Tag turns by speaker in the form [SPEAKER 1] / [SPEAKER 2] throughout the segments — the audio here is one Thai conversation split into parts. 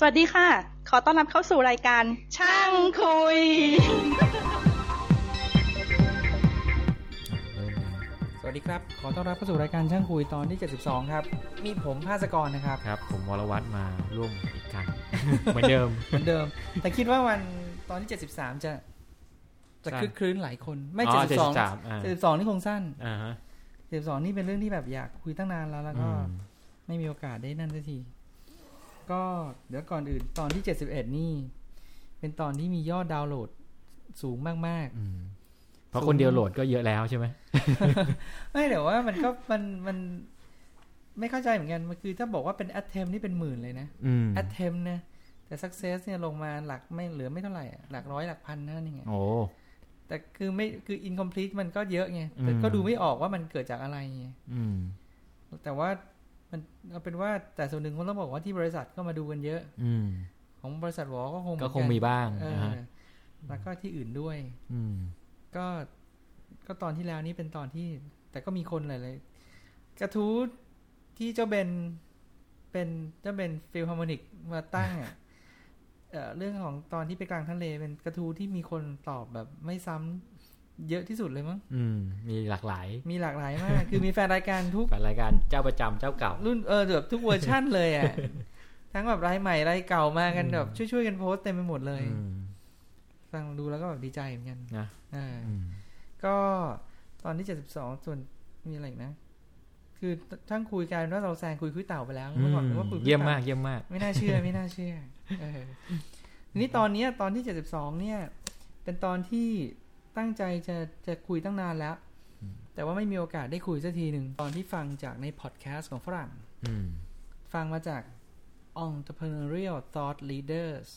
[SPEAKER 1] สวัสดีค่ะ ขอต้อนรับเข้าสู่รายการ ช่างคุย
[SPEAKER 2] สวัสดีครับ ขอต้อนรับเข้าสู่รายการช่างคุยตอนที่ 72 ครับ มีผมภาสกรนะครับ
[SPEAKER 3] ครับ ผมวรวัตรมาร่วมอีกครั้ง เหมือนเดิม
[SPEAKER 2] เหมือนเดิม แต่คิดว่าวันตอนที่ 73 จะ จะ
[SPEAKER 3] สั้น
[SPEAKER 2] คลึกคลื้นหลายคน ไม่
[SPEAKER 3] อ๋อ
[SPEAKER 2] 72
[SPEAKER 3] 73อ่า
[SPEAKER 2] 72 นี่คงสั้น
[SPEAKER 3] อ่าฮะ
[SPEAKER 2] 72 นี่เป็นเรื่องที่แบบอยากคุยตั้งนานแล้วแล้วก็
[SPEAKER 3] อืม
[SPEAKER 2] ไม่มีโอกาสได้นั่นสักที ก็เดี๋ยวก่อนอื่นตอนที่71นี่ เป็นตอนที่มียอดดาวน์โหลดสูงมาก
[SPEAKER 3] อืมเพราะคนเดียวโหลดก็เยอะแล้วใช่ไหม
[SPEAKER 2] ๆไม่แต่ว่ามันก็มันมันไม่เข้าใจเหมือนกัน มันคือถ้าบอกว่าเป็น attempt นี่เป็นหมื่นเลยนะ
[SPEAKER 3] อืม
[SPEAKER 2] attempt นะ แต่ success เนี่ยลงมาหลักไม่เหลือไม่เท่าไหร่อะหลักร้อยหลักพันนั่นเองอะ
[SPEAKER 3] โอ้
[SPEAKER 2] แต่คือไม่คือ incomplete มันก็เยอะไง แต่ก็
[SPEAKER 3] อืม
[SPEAKER 2] ดูไม่ออกว่ามันเกิดจากอะไรไง
[SPEAKER 3] อืม
[SPEAKER 2] แต่ว่า มันเอาเป็นว่าแต่ส่วนหนึ่งก็ต้องบอกว่าที่บริษัทก็มาดูกันเยอะ
[SPEAKER 3] อืม
[SPEAKER 2] ของบริษัทวอก็คงเห
[SPEAKER 3] ก็
[SPEAKER 2] อน
[SPEAKER 3] คงมีบ้าง
[SPEAKER 2] เอ
[SPEAKER 3] นะ
[SPEAKER 2] อ
[SPEAKER 3] ฮะ
[SPEAKER 2] แล้วก็ที่อื่นด้วย
[SPEAKER 3] อืม
[SPEAKER 2] ก็ก็ตอนที่แล้วนี่เป็นตอนที่ แต่ก็มีคนหลายๆกระทู้ที่เจ้าเบนเป็นเจ้าเบนฟิลฮาร์โมนิกมาตั้งอะเอ่อเรื่องของตอนที่ไปกลางทะเลเป็นกระทู้ที่มีคนตอบแบบไม่ซ้ำ เยอะที่สุดเลยมั้ง
[SPEAKER 3] อืม มีหลากหลาย
[SPEAKER 2] มีหลากหลายมาก คือมีแฟนรายการทุก
[SPEAKER 3] แฟนรายการเจ้าประจำเจ้าเก่า
[SPEAKER 2] รุ่นเออแบบทุกเวอร์ชั่นเลยอะ ทั้งแบบรายใหม่รายเก่ามากัน
[SPEAKER 3] อืม
[SPEAKER 2] แบบช่วยๆกันโพสต์เต็มไปหมดเลย
[SPEAKER 3] อืม
[SPEAKER 2] ฟังดูแล้วก็แบบดีใจเหมือนกัน
[SPEAKER 3] นะ
[SPEAKER 2] เออ
[SPEAKER 3] อืม
[SPEAKER 2] ก็ตอนที่เจ็ดสิบสองส่วนมีอะไรอีกนะ คือทั้งคุยกันว่าเราแซงคุยคุยเต่าไปแล้วเมื่อก่อนนึกว่าคุยคุ
[SPEAKER 3] เยี่ยม
[SPEAKER 2] ต่
[SPEAKER 3] มากเยี่ยมมาก
[SPEAKER 2] ไม่น่าเชื่อไม่น่าเชื่อเออทีนี้ตอนเนี้ยตอนที่เจ็ดสิบสองเนี่ย เป็นตอนที่ ตั้งใจจะจะคุยตั้งนานแล้ว
[SPEAKER 3] อืม
[SPEAKER 2] แต่ว่าไม่มีโอกาสได้คุยสักทีหนึ่งตอนที่ฟังจากในพอดแคสต์ของฝรั่ง
[SPEAKER 3] อืม
[SPEAKER 2] ฟังมาจาก Entrepreneurial Thought Leaders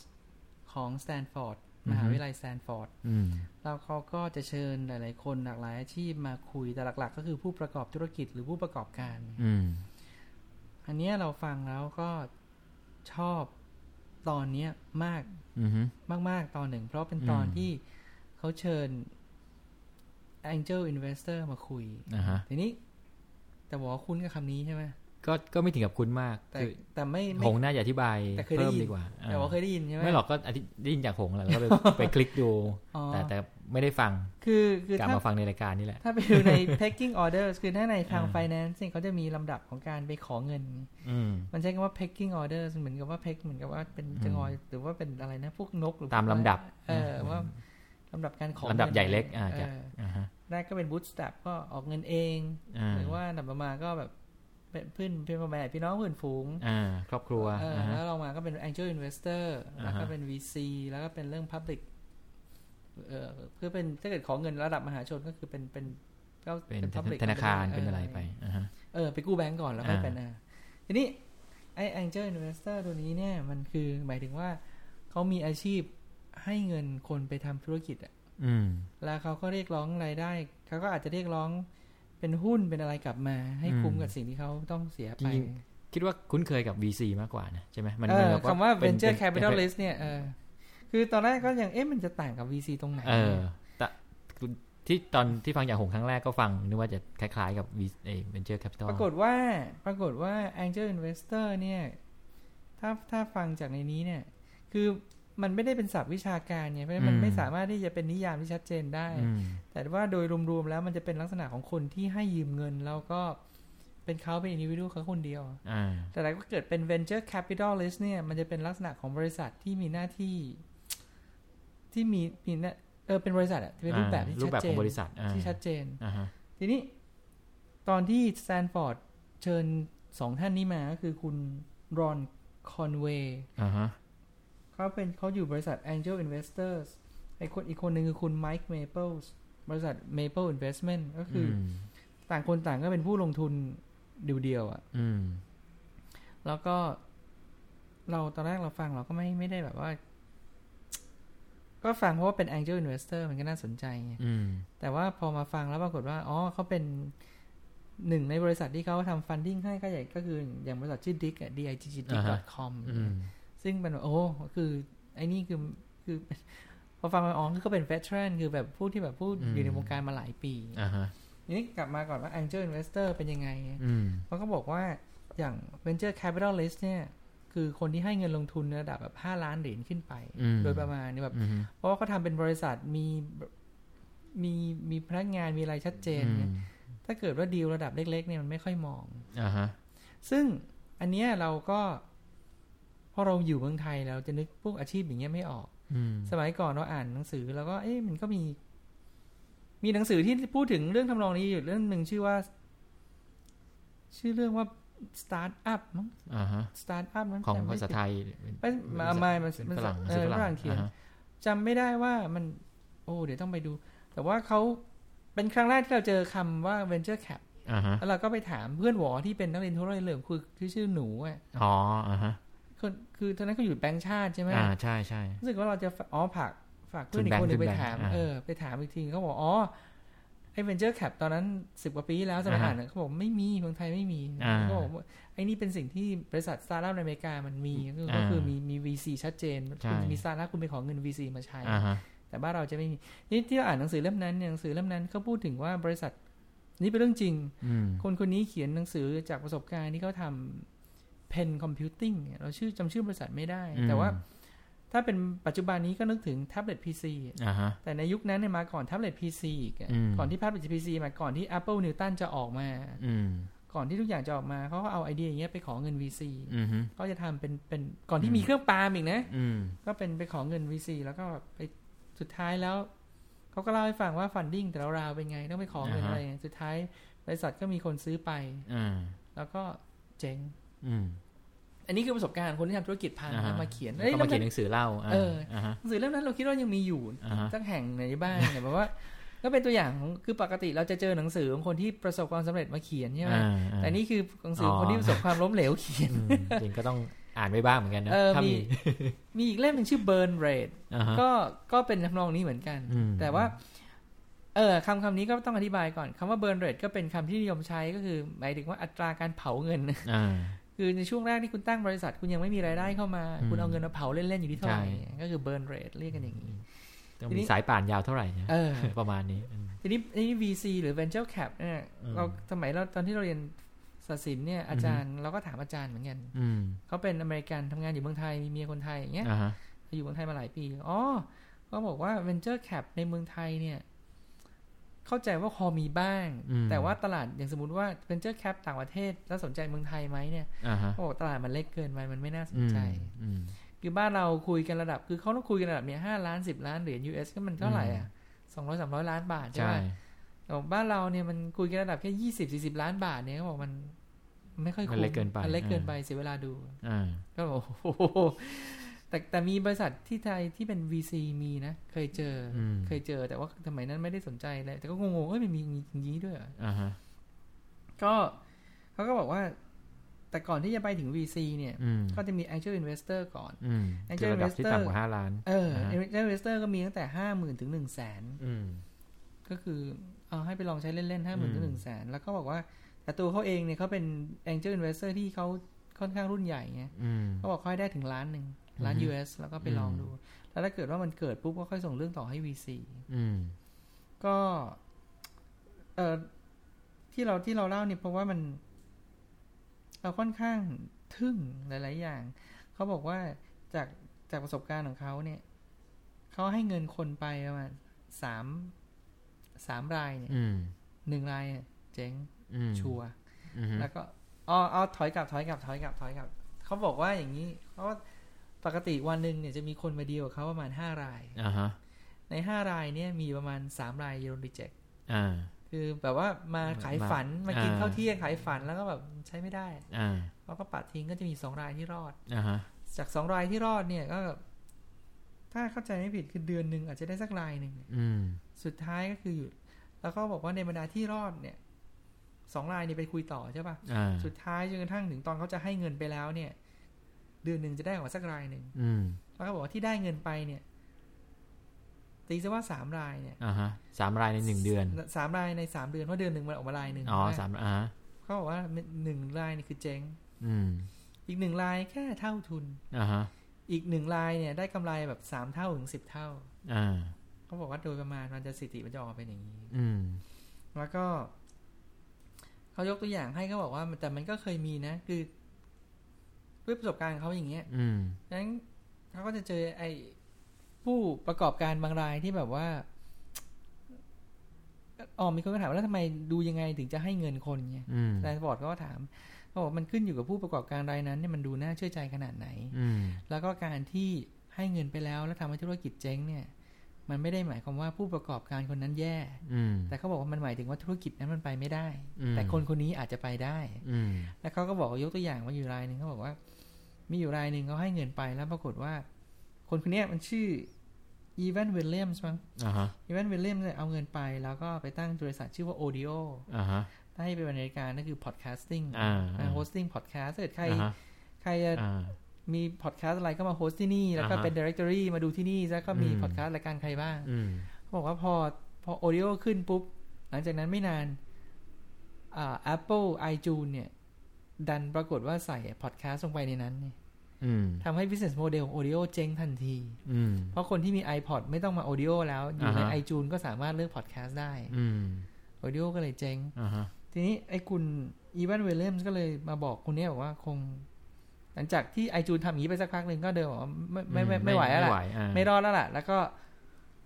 [SPEAKER 2] ของ Stanford
[SPEAKER 3] อื
[SPEAKER 2] ม
[SPEAKER 3] อฮึ
[SPEAKER 2] หาวิทยาลัย Stanford
[SPEAKER 3] อืม
[SPEAKER 2] แล้วเขาก็จะเชิญหลาย ๆ คนหลากหลายอาชีพมาคุยแต่หลัก ๆ ก็คือผู้ประกอบธุรกิจหรือผู้ประกอบการ
[SPEAKER 3] อืม
[SPEAKER 2] อันเนี้ยเราฟังแล้วก็ชอบตอนเนี้ยมาก
[SPEAKER 3] อืม
[SPEAKER 2] มาก ๆ ตอนหนึ่ง เพราะเป็นตอน
[SPEAKER 3] อืม
[SPEAKER 2] ที่เขาเชิญ Angel Investor มาคุย
[SPEAKER 3] อ่าฮะ
[SPEAKER 2] ทีนี้ แต่บอกว่าคุ้นกับคำนี้ใช่ไหม
[SPEAKER 3] ก็ก็ไม่ถึงกับคุ้นมาก
[SPEAKER 2] แต่
[SPEAKER 3] คือ
[SPEAKER 2] แต่ไม่
[SPEAKER 3] ห
[SPEAKER 2] ไม่
[SPEAKER 3] งน่าจะอธิบาย
[SPEAKER 2] แต่เคยได้
[SPEAKER 3] เพิ่ม
[SPEAKER 2] ยิน
[SPEAKER 3] ดีกว่าอ่า
[SPEAKER 2] แต่ว่าเคยได้ยินใช่ไหม
[SPEAKER 3] ไม่หรอกก็อธิได้ยินจากหงแหละแล้วก็ไปไปคลิกดู
[SPEAKER 2] อ๋อ
[SPEAKER 3] แต่แต่ไม่ได้ฟัง
[SPEAKER 2] คือคือก
[SPEAKER 3] ลับ
[SPEAKER 2] ถ้า
[SPEAKER 3] มาฟังในรายการนี่แหละ
[SPEAKER 2] ถ้าไปดูใน packing orders คือถ้าในทาง
[SPEAKER 3] อ่า
[SPEAKER 2] finance เนี่ยเขาจะมีลำดับของการไปขอเงิน
[SPEAKER 3] อืม
[SPEAKER 2] มันใช้คำว่า packing orders เหมือนกับว่า peck เหมือนกับว่าเป็น
[SPEAKER 3] อืม
[SPEAKER 2] จะงอยหรือว่าเป็นอะไรนะ พวกนกหรือ
[SPEAKER 3] ตามลำดับ
[SPEAKER 2] เออว่า ลำดับการขอ
[SPEAKER 3] ลำดับ
[SPEAKER 2] งิน
[SPEAKER 3] ใหญ่เล็กอ่า
[SPEAKER 2] เอ
[SPEAKER 3] จาก
[SPEAKER 2] อ
[SPEAKER 3] อ่าฮะ
[SPEAKER 2] แรกก็เป็น bootstrap ก็ออกเงินเอง
[SPEAKER 3] อ่า
[SPEAKER 2] หรือว่าลำดับประมาณก็แบบเป็นเพื่อนเพื่อนพ่อแม่พี่น้องเพื่อนฝูง
[SPEAKER 3] อ่าครอบครัว
[SPEAKER 2] เออ
[SPEAKER 3] อ่าฮะ
[SPEAKER 2] แล้วเรามาก็เป็น angel investor แล้วก็
[SPEAKER 3] อ่าฮะ
[SPEAKER 2] เป็น VC แล้วก็เป็นเรื่อง public เออคือเป็นถ้าเกิดขอเงินระดับมหาชนก็คือเป็นเป็นก็
[SPEAKER 3] เป็น
[SPEAKER 2] public
[SPEAKER 3] ธนาคาร
[SPEAKER 2] company
[SPEAKER 3] เป็นอะไรไปอ่าฮะ
[SPEAKER 2] เออไปกู้แบงก์ก่อนแล้วค่อย
[SPEAKER 3] อ่า
[SPEAKER 2] เป็นอะทีนี้ไอ้ angel investor ตัวนี้เนี่ยมันคือหมายถึงว่าเขามีอาชีพ ให้เงินคนไปทำธุรกิจอะ
[SPEAKER 3] อืม
[SPEAKER 2] แล้วเขาก็เรียกร้องรายได้เขาก็อาจจะเรียกร้องเป็นหุ้นเป็นอะไรกลับมา ให้คุ้ม
[SPEAKER 3] อืม
[SPEAKER 2] กับสิ่งที่เขาต้องเสีย
[SPEAKER 3] จ
[SPEAKER 2] ไป
[SPEAKER 3] ริงคิดว่าคุ้นเคยกับ VC มากกว่านะใช่ไหมมัน
[SPEAKER 2] เอ
[SPEAKER 3] มัน
[SPEAKER 2] อ
[SPEAKER 3] แบบ
[SPEAKER 2] คำว่า
[SPEAKER 3] เป็น
[SPEAKER 2] venture
[SPEAKER 3] เป็น
[SPEAKER 2] capitalist เนี่ยเออคือตอนแรกก็ยังเอ๊ะมันจะต่างกับ VC ตรงไหน
[SPEAKER 3] เออแต่ที่ตอนที่ฟังจากหงครั้งแรกก็ฟังนึกว่าจะคล้ายๆกับ V เอ venture capital
[SPEAKER 2] ปรากฏว่าปรากฏว่า angel investor เนี่ย ถ้าถ้าฟังจากในนี้เนี่ย คือ มันไม่ได้เป็นศัพท์วิชาการไงเพราะฉะนั้นมัน
[SPEAKER 3] อืม
[SPEAKER 2] ไม่สามารถที่จะเป็นนิยามที่ชัดเจนได้
[SPEAKER 3] อืม
[SPEAKER 2] แต่ว่าโดยรวมๆแล้วมันจะเป็นลักษณะของคนที่ให้ยืมเงิน แล้วก็เป็นเขาเป็นอินดิวิ u เขาคนเดียว
[SPEAKER 3] อ่า
[SPEAKER 2] แต่ถ้าเกิดเป็น venture capitalist เนี่ย มันจะเป็นลักษณะของบริษัทที่มีหน้าที่ ที่มีมีหน้าเออเป็นบริษัทอะเป็นรูปแบบที่
[SPEAKER 3] รูป
[SPEAKER 2] ชัด
[SPEAKER 3] แบบ
[SPEAKER 2] เจ
[SPEAKER 3] ขอนงบริษัทอ่า
[SPEAKER 2] ที่ชัดเจน
[SPEAKER 3] อ่าฮะ
[SPEAKER 2] ทีนี้ตอนที่สแตนฟอร์ดเชิญสองท่านนี้มาก็คือคุณรอนคอนเวย์
[SPEAKER 3] อ่าฮะ
[SPEAKER 2] เขาเป็นเขาอยู่บริษัท Angel Investors ไอคนอีกคนหนึ่งคือคุณไมค์เมเปิลส์บริษัท Maple Investment ก็คือ
[SPEAKER 3] อื
[SPEAKER 2] อ
[SPEAKER 3] ม
[SPEAKER 2] ต่างคนต่างก็เป็นผู้ลงทุนเดียวๆอะ่ะ
[SPEAKER 3] อืม
[SPEAKER 2] แล้วก็เราตอนแรกเราฟังเราก็ไม่ไม่ได้แบบว่า ก็ฟังเพราะว่าเป็น Angel Investor มันก็น่าสนใจไง
[SPEAKER 3] อืม
[SPEAKER 2] แต่ว่าพอมาฟังแล้วปรากฏว่า อ๋อเขาเป็นหนึ่งในบริษัทที่เขาทำฟันดิ้งให้ก็ใหญ่ก็คืออย่างบริษัทชื่อ Dick อะ d i g g d i c k com
[SPEAKER 3] อืม
[SPEAKER 2] ซึ่งเป็นแบบโอ้คือไอ้นี่คือคือพอฟังมาอ๋อคือเขาเป็น veteran คือแบบผู้ที่แบบผู้
[SPEAKER 3] อืม
[SPEAKER 2] อยู่ในวงการมาหลายปี
[SPEAKER 3] อ่าฮะ
[SPEAKER 2] ทีนี้กลับมาก่อนว่า angel investor เป็นยังไง
[SPEAKER 3] อืม
[SPEAKER 2] เขาก็บอกว่าอย่าง venture capitalist เนี่ย คือคือคนที่ให้เงินลงทุนในระดับแบบห้าล้านเหรียญขึ้นไป
[SPEAKER 3] อืม
[SPEAKER 2] โดยประมาณเนี่ยแบบ
[SPEAKER 3] อืม
[SPEAKER 2] เพราะว่าเขาทำเป็นบริษัทมีมีมีพนักงานมีอะไรชัดเจนเนี่ยถ้าเกิดว่าดีลระดับเล็ก ๆ เนี่ยมันไม่ค่อยมอง
[SPEAKER 3] อ่าฮะ
[SPEAKER 2] ซึ่งอันเนี้ยเราก็ พอเราอยู่เมืองไทยเราจะนึกพวกอาชีพอย่างเงี้ยไม่ออก
[SPEAKER 3] อืม
[SPEAKER 2] สมัยก่อนเราอ่านหนังสือแล้วก็ เอ๊ะมันก็มี มีหนังสือที่พูดถึงเรื่องทำนองนี้อยู่เรื่องหนึ่งชื่อว่า ชื่อเรื่องว่า start up มั้ง
[SPEAKER 3] อ่าฮะ
[SPEAKER 2] start up มั้ง
[SPEAKER 3] ของ
[SPEAKER 2] จำไม่
[SPEAKER 3] ภาษา
[SPEAKER 2] ผิด
[SPEAKER 3] ไทย
[SPEAKER 2] ไม่มาไม่มัน
[SPEAKER 3] เป็น
[SPEAKER 2] มัน
[SPEAKER 3] ฝรั่ง
[SPEAKER 2] เออ
[SPEAKER 3] เป็น
[SPEAKER 2] ฝรั่งเขียน
[SPEAKER 3] อ่าฮะ
[SPEAKER 2] จำไม่ได้ว่ามัน โอ้เดี๋ยวต้องไปดู แต่ว่าเขาเป็นครั้งแรกที่เราเจอคำว่า venture cap
[SPEAKER 3] อ่าฮะ
[SPEAKER 2] แล้วเราก็ไปถามเพื่อนหวอที่เป็นนักเรียนทุนเหลิมคือที่ชื่อหนูอะ
[SPEAKER 3] อ๋ออ่าฮะ
[SPEAKER 2] คนคือตอนนั้นเขาอยู่แบงค์ชาติใช่ไหม
[SPEAKER 3] อ่าใช่ใช่
[SPEAKER 2] รู้สึกว่าเราจะฝอ๋อฝากฝากเพื่อนอี
[SPEAKER 3] ทุนแบง
[SPEAKER 2] ก
[SPEAKER 3] งค์
[SPEAKER 2] คนหนึ่งไป
[SPEAKER 3] ทุนแบงค์
[SPEAKER 2] ถาม
[SPEAKER 3] อ่า
[SPEAKER 2] เออไปถามอีกทีเขาบอกอ๋อไอ้ venture cap ตอนนั้นสิบกว่าปีที่แล้วสมัย
[SPEAKER 3] อ่าฮะ
[SPEAKER 2] อ่านอะเขาบอกไม่มีเมืองไทยไม่มี
[SPEAKER 3] อ่า
[SPEAKER 2] เขาบอกว่าไอ้นี่เป็นสิ่งที่บริษัทสตาร์ทอัพในอเมริกามันมีก็คือ
[SPEAKER 3] อ่า
[SPEAKER 2] ก็คือมีมี VC ชัดเจน
[SPEAKER 3] ใช่
[SPEAKER 2] คุณมีสตาร์ทอัพคุณไปขอเงิน VC มาใช้
[SPEAKER 3] อ่าฮะ
[SPEAKER 2] แต่บ้านเราจะไม่มีนี่ที่เราอ่านหนังสือเล่มนั้นเนี่ยหนังสือเล่มนั้นเขาพูดถึงว่าบริษัทนี่เป็นเรื่องจริง
[SPEAKER 3] อืม
[SPEAKER 2] คนคนนี้เขียนหนังสือจากประสบการณ์ที่เขาทำ Pen Computing เนี่ยเราชื่อจำชื่อบริษัทไม่ได้ แต่ว่าถ้าเป็นปัจจุบันนี้ก็นึกถึงแท็บเล็ต PC
[SPEAKER 3] อ่าฮะ
[SPEAKER 2] แต่ในยุคนั้นเนี่ยมาก่อนแท็บเล็ต PC อีกอะ
[SPEAKER 3] อืม
[SPEAKER 2] ก่อนที่แท็บเล็ต PC มาก่อนที่ Apple Newton จะออกมา
[SPEAKER 3] อืม
[SPEAKER 2] ก่อนที่ทุกอย่างจะออกมาเขาก็เอาไอเดียอย่างเงี้ยไปขอเงิน VC
[SPEAKER 3] อืมฮึ
[SPEAKER 2] ก็จะทำเป็นเป็นก่อนที่มีเครื่องปาล์มอีกนะ
[SPEAKER 3] อืม
[SPEAKER 2] ก็เป็นไปขอเงิน VC แล้วก็ไปสุดท้ายแล้วเขาก็เล่าให้ฟังว่าฟันดิ้งแต่ละราวเป็นไงต้องไปขอเงิน
[SPEAKER 3] อ่าฮะ
[SPEAKER 2] อะไรสุดท้ายบริษัทก็มีคนซื้อไป
[SPEAKER 3] อ่า
[SPEAKER 2] แล้วก็เจ๊ง
[SPEAKER 3] อืม
[SPEAKER 2] อันนี้คือประสบการณ์คนที่ทำธุรกิจพัน
[SPEAKER 3] อ่าฮะ
[SPEAKER 2] มาเขียน
[SPEAKER 3] แล้ว
[SPEAKER 2] อ้
[SPEAKER 3] ก็มาเขียนห
[SPEAKER 2] ห
[SPEAKER 3] นังสือเล่าา
[SPEAKER 2] เออ
[SPEAKER 3] อ่าฮะ
[SPEAKER 2] นังสือเล่มนั้นเราคิดว่ายังมีอยู่
[SPEAKER 3] อ่าฮะ
[SPEAKER 2] สักแห่งในบ้านเนี่ยแบบว่า ก็เป็นตัวอย่างของคือปกติเราจะเจอหนังสือของคนที่ประสบความสำเร็จมาเขียนใช่ไหม
[SPEAKER 3] อ่าอ่า
[SPEAKER 2] แต่นี่คือหนังสืออ
[SPEAKER 3] อ
[SPEAKER 2] คนที่ประสบความล้มเหลวเขียน
[SPEAKER 3] อืมจริงก็ต้องอ่านไว้บ้างเหมือนกันนะ
[SPEAKER 2] เออ
[SPEAKER 3] ถ้า
[SPEAKER 2] มี
[SPEAKER 3] มี
[SPEAKER 2] มีอีกเล่มหนึ่งชื่อ Burn Rate
[SPEAKER 3] อ่าฮะ
[SPEAKER 2] ก็ก็เป็นทำนองนี้เหมือนกัน
[SPEAKER 3] อืม
[SPEAKER 2] แต่ว่า เออคำคำนี้ก็ต้องอธิบายก่อนคำว่า burn rate ก็เป็นคำที่นิยมใช้ก็คือหมายถึงว่าอัตราการเผาเงิน
[SPEAKER 3] อ่า
[SPEAKER 2] คือในช่วงแรกที่คุณตั้งบริษัท คุณยังไม่มีรายได้เข้ามา
[SPEAKER 3] อืม
[SPEAKER 2] คุณเอาเงินมาเผาเล่น ๆ อยู่ที่เท่าไหร่
[SPEAKER 3] ใช่
[SPEAKER 2] ก็คือ burn rate เรียกกันอย่างนี้
[SPEAKER 3] ต้อง
[SPEAKER 2] ทีนี้
[SPEAKER 3] มีสายป่านยาวเท่าไหร่นะ
[SPEAKER 2] เออ
[SPEAKER 3] ประมาณนี้อืม
[SPEAKER 2] ทีนี้นี่ VC หรือ venture cap เนี่ย
[SPEAKER 3] อืม
[SPEAKER 2] เราสมัยเราตอนที่เราเรียนศาสตร์ศิลป์เนี่ยอาจารย์เราก็ถามอาจารย์เหมือนกัน
[SPEAKER 3] อืม
[SPEAKER 2] เขาเป็นอเมริกันทำงานอยู่เมืองไทยมีเมียคนไทยอย่างเงี้ย
[SPEAKER 3] อ่าฮะ
[SPEAKER 2] อยู่เมืองไทยมาหลายปีอ๋อก็บอกว่า venture cap ในเมืองไทยเนี่ย เข้าใจว่าพอมีบ้าง
[SPEAKER 3] อืม
[SPEAKER 2] แต่ว่าตลาดอย่างสมมติว่า venture cap ต่างประเทศ แล้วสนใจเมืองไทยไหมเนี่ย
[SPEAKER 3] อ่าฮะ
[SPEAKER 2] เขาบอกตลาดมันเล็กเกินไปมันไม่น่าสน
[SPEAKER 3] อืม
[SPEAKER 2] ใจ
[SPEAKER 3] อืม
[SPEAKER 2] คือบ้านเราคุยกันระดับ คือเขาต้องคุยกันระดับเนี่ยห้าล้านสิบล้านเหรียญ US ก็มันเท่าไหร่อะสองร้อยสามร้อยล้านบาทใช่
[SPEAKER 3] ใช่
[SPEAKER 2] ไหมแต่บ้านเราเนี่ยมันคุยกันระดับแค่ยี่สิบสี่สิบล้านบาทเนี่ยเขาบอกมันมันไม่ค่อย
[SPEAKER 3] มั
[SPEAKER 2] คุ้
[SPEAKER 3] น
[SPEAKER 2] ม
[SPEAKER 3] เล็กเกินไป
[SPEAKER 2] มันเล็กเกิน
[SPEAKER 3] อ่า
[SPEAKER 2] ไปเสียเวลาดู
[SPEAKER 3] อ่า
[SPEAKER 2] ก็บอกโอ้โห แต่แต่มีบริษัทที่ไทยที่เป็น VC มีนะ เคยเจออ
[SPEAKER 3] ม
[SPEAKER 2] เคยเจอแต่ว่าสมัยนั้นไม่ได้สนใจเลยแต่ก็งงๆเอ้ยมันมีมีอย่างนี้ด้วยเหรอ
[SPEAKER 3] อ่าฮะ
[SPEAKER 2] ก็เขาก็บอกว่า แต่ก่อนที่จะไปถึง VC เนี่ย
[SPEAKER 3] อืม
[SPEAKER 2] ก็จะมี Angel Investor ก่อน
[SPEAKER 3] อืม
[SPEAKER 2] Angel
[SPEAKER 3] คือระดับที่
[SPEAKER 2] Investor
[SPEAKER 3] ต่ำกว่าห้าล้าน
[SPEAKER 2] เออ
[SPEAKER 3] อ่าฮะ
[SPEAKER 2] Angel Investor ก็มีตั้งแต่ห้าหมื่นถึงหนึ่งแสน
[SPEAKER 3] อืม
[SPEAKER 2] ก็คือเอาให้ไปลองใช้เล่นๆห้าหมื่นถึงหนึ่งแสนแล้วก็บอกว่า แต่ตัวเขาเองเนี่ยเขาเป็น Angel Investor ที่เขาค่อนข้างรุ่นใหญ่ไง
[SPEAKER 3] อืม
[SPEAKER 2] เขาบอกเขาให้ได้ถึงล้านหนึ่ง ล้าน
[SPEAKER 3] อือฮึ
[SPEAKER 2] US แล้วก็ไปลอง
[SPEAKER 3] อืม
[SPEAKER 2] ดู แล้วถ้าเกิดว่ามันเกิดปุ๊บก็ค่อยส่งเรื่องต่อให้ VC
[SPEAKER 3] อืม
[SPEAKER 2] ก็ เออที่เราที่เราเล่าเนี่ยเพราะว่ามัน เราค่อนข้างทึ่งหลาย ๆ อย่าง เขาบอกว่าจากจากประสบการณ์ของเขาเนี่ย เขาให้เงินคนไปประมาณสามสามรายเนี่ย
[SPEAKER 3] อืม
[SPEAKER 2] หนึ่งรายเนี่ยเจ๊ง
[SPEAKER 3] อืม
[SPEAKER 2] ชัวร์
[SPEAKER 3] อืม
[SPEAKER 2] แล้วก็อ๋อเอาถอยกลับถอยกลับถอยกลับถอยกลับ เขาบอกว่าอย่างนี้เพราะว่า ปกติวันหนึ่งเนี่ยจะมีคนมาดีลกับเขาประมาณห้าราย
[SPEAKER 3] อ่าฮะ
[SPEAKER 2] ในห้ารายเนี่ยมีประมาณสามรายโดนรีเจ็ค
[SPEAKER 3] อ่า
[SPEAKER 2] คือแบบว่ามาขายฝัน
[SPEAKER 3] มา
[SPEAKER 2] มากิน
[SPEAKER 3] อ่า
[SPEAKER 2] ข้าวเที่ยงขายฝันแล้วก็แบบใช้ไม่ได้
[SPEAKER 3] อ่า
[SPEAKER 2] แล้วก็ปัดทิ้งก็จะมีสองรายที่รอด
[SPEAKER 3] อ่าฮะ
[SPEAKER 2] จากสองรายที่รอดเนี่ยก็ถ้าเข้าใจไม่ผิดคือเดือนหนึ่งอาจจะได้สักรายหนึ่ง
[SPEAKER 3] อืม
[SPEAKER 2] สุดท้ายก็คือหยุด แล้วก็บอกว่าในบรรดาที่รอดเนี่ยสองรายนี่ไปคุยต่อใช่ปะ
[SPEAKER 3] อ่า
[SPEAKER 2] สุดท้ายจนกระทั่งถึงตอนเขาจะให้เงินไปแล้วเนี่ย เดือนหนึ่งจะได้ออกมาสักรายหนึ่ง
[SPEAKER 3] อืม
[SPEAKER 2] แล้วก็บอกว่าที่ได้เงินไปเนี่ยตีซะว่าสามรายเนี่ย
[SPEAKER 3] อ่าฮะสามรายในหนึ่งเดือน
[SPEAKER 2] สามรายในสามเดือนเพราะเดือนหนึ่งมันออกมารายหนึ่ง
[SPEAKER 3] อ๋อ
[SPEAKER 2] นะ
[SPEAKER 3] สามอ่าฮะ
[SPEAKER 2] เขาบอกว่าหนึ่งรายนี่คือเจ๊ง
[SPEAKER 3] อืม
[SPEAKER 2] อีกหนึ่งรายแค่เท่าทุน
[SPEAKER 3] อ่าฮะ
[SPEAKER 2] อีกหนึ่งรายเนี่ย ได้กำไรแบบสามเท่าถึงสิบเท่า
[SPEAKER 3] อ่า
[SPEAKER 2] เขาบอกว่าโดยประมาณมันจะสถิติมันจะออกมาเป็นอย่างนี้
[SPEAKER 3] อืม
[SPEAKER 2] แล้วก็เขายกตัวอย่างให้เขาบอกว่าแต่มันก็เคยมีนะ คือ ด้วยประสบการณ์ของเขาอย่างเงี้ย
[SPEAKER 3] อืม
[SPEAKER 2] ดังนั้นเขาก็จะเจอไอ้ผู้ประกอบการบางรายที่แบบว่าอ๋อมีคนก็ถามว่าแล้วทำไมดูยังไงถึงจะให้เงินคนไง
[SPEAKER 3] อืม
[SPEAKER 2] แดนสปอร์ตก็ถามเขาบอกมันขึ้นอยู่กับผู้ประกอบการรายนั้นเนี่ยมันดูน่าเชื่อใจขนาดไหน
[SPEAKER 3] อืม
[SPEAKER 2] แล้วก็การที่ให้เงินไปแล้ว แล้วทำให้ธุรกิจเจ๊งเนี่ย มันไม่ได้หมายความว่าผู้ประกอบการคนนั้นแย่
[SPEAKER 3] อืม
[SPEAKER 2] แต่เขาบอกว่ามันหมายถึงว่าธุรกิจนั้นมันไปไม่ได้
[SPEAKER 3] อืม
[SPEAKER 2] แต่คนคนนี้อาจจะไปได้
[SPEAKER 3] อืม
[SPEAKER 2] แล้วเขาก็บอกยกตัวอย่างว่าอยู่รายหนึ่งเขาบอกว่า มีอยู่รายหนึ่งเขาให้เงินไปแล้วปรากฏว่า คนคนเนี้ยมันชื่ออีแวนวิลเลียมส์มั้ง
[SPEAKER 3] อ่าฮะ
[SPEAKER 2] อีแวนวิลเลียมส์เนี่ยเอาเงินไป แล้วก็ไปตั้งบริษัทชื่อว่า Odeo
[SPEAKER 3] อ่าฮะ
[SPEAKER 2] ถ้าให้เป็นบริการนั่นคือ podcasting
[SPEAKER 3] อ่าอ่า
[SPEAKER 2] hosting พอดแคสต์ถ้าเกิดใคร
[SPEAKER 3] อ่าฮะ
[SPEAKER 2] ใครจะ
[SPEAKER 3] อ่า
[SPEAKER 2] มีพอดแคสต์อะไรก็มา host ที่นี่ แล้วก็
[SPEAKER 3] อ่าฮะ
[SPEAKER 2] เป็น directory มาดูที่นี่ แล้วก็มี
[SPEAKER 3] อืม
[SPEAKER 2] พอดแคสต์รายการใครบ้าง
[SPEAKER 3] อืม
[SPEAKER 2] เขาบอกว่าพอพอ Odeo ขึ้นปุ๊บ หลังจากนั้นไม่นานอ่า Apple iTunes เนี่ย ดันปรากฏว่าใส่พอดแคสต์ลงไปในนั้นเนี่ย
[SPEAKER 3] อืม
[SPEAKER 2] ทำให้ business model ของ Audio เจ๊งทันที
[SPEAKER 3] อืม
[SPEAKER 2] เพราะคนที่มี iPod ไม่ต้องมา Audio แล้ว อยู่ใน
[SPEAKER 3] อ่าฮะ
[SPEAKER 2] iTunes ก็สามารถเลือกพอดแคสต์ได้
[SPEAKER 3] อืม
[SPEAKER 2] Audio ก็เลยเจ๊ง
[SPEAKER 3] อ่าฮะ
[SPEAKER 2] ทีนี้ไอ้คุณอีวานเวลเลมส์ก็เลยมาบอกคนเนี้ยบอกว่าคง หลังจากที่ไอจูนทำอย่างนี้ไปสักพักหนึ่งก็เดินบอกว่าไม่ไม่ไม่ไม่ไหวแล้ว
[SPEAKER 3] ไม่
[SPEAKER 2] ล่ะ
[SPEAKER 3] ไหวอ่า
[SPEAKER 2] ไม่รอดแล้วล่ะ แล้วก็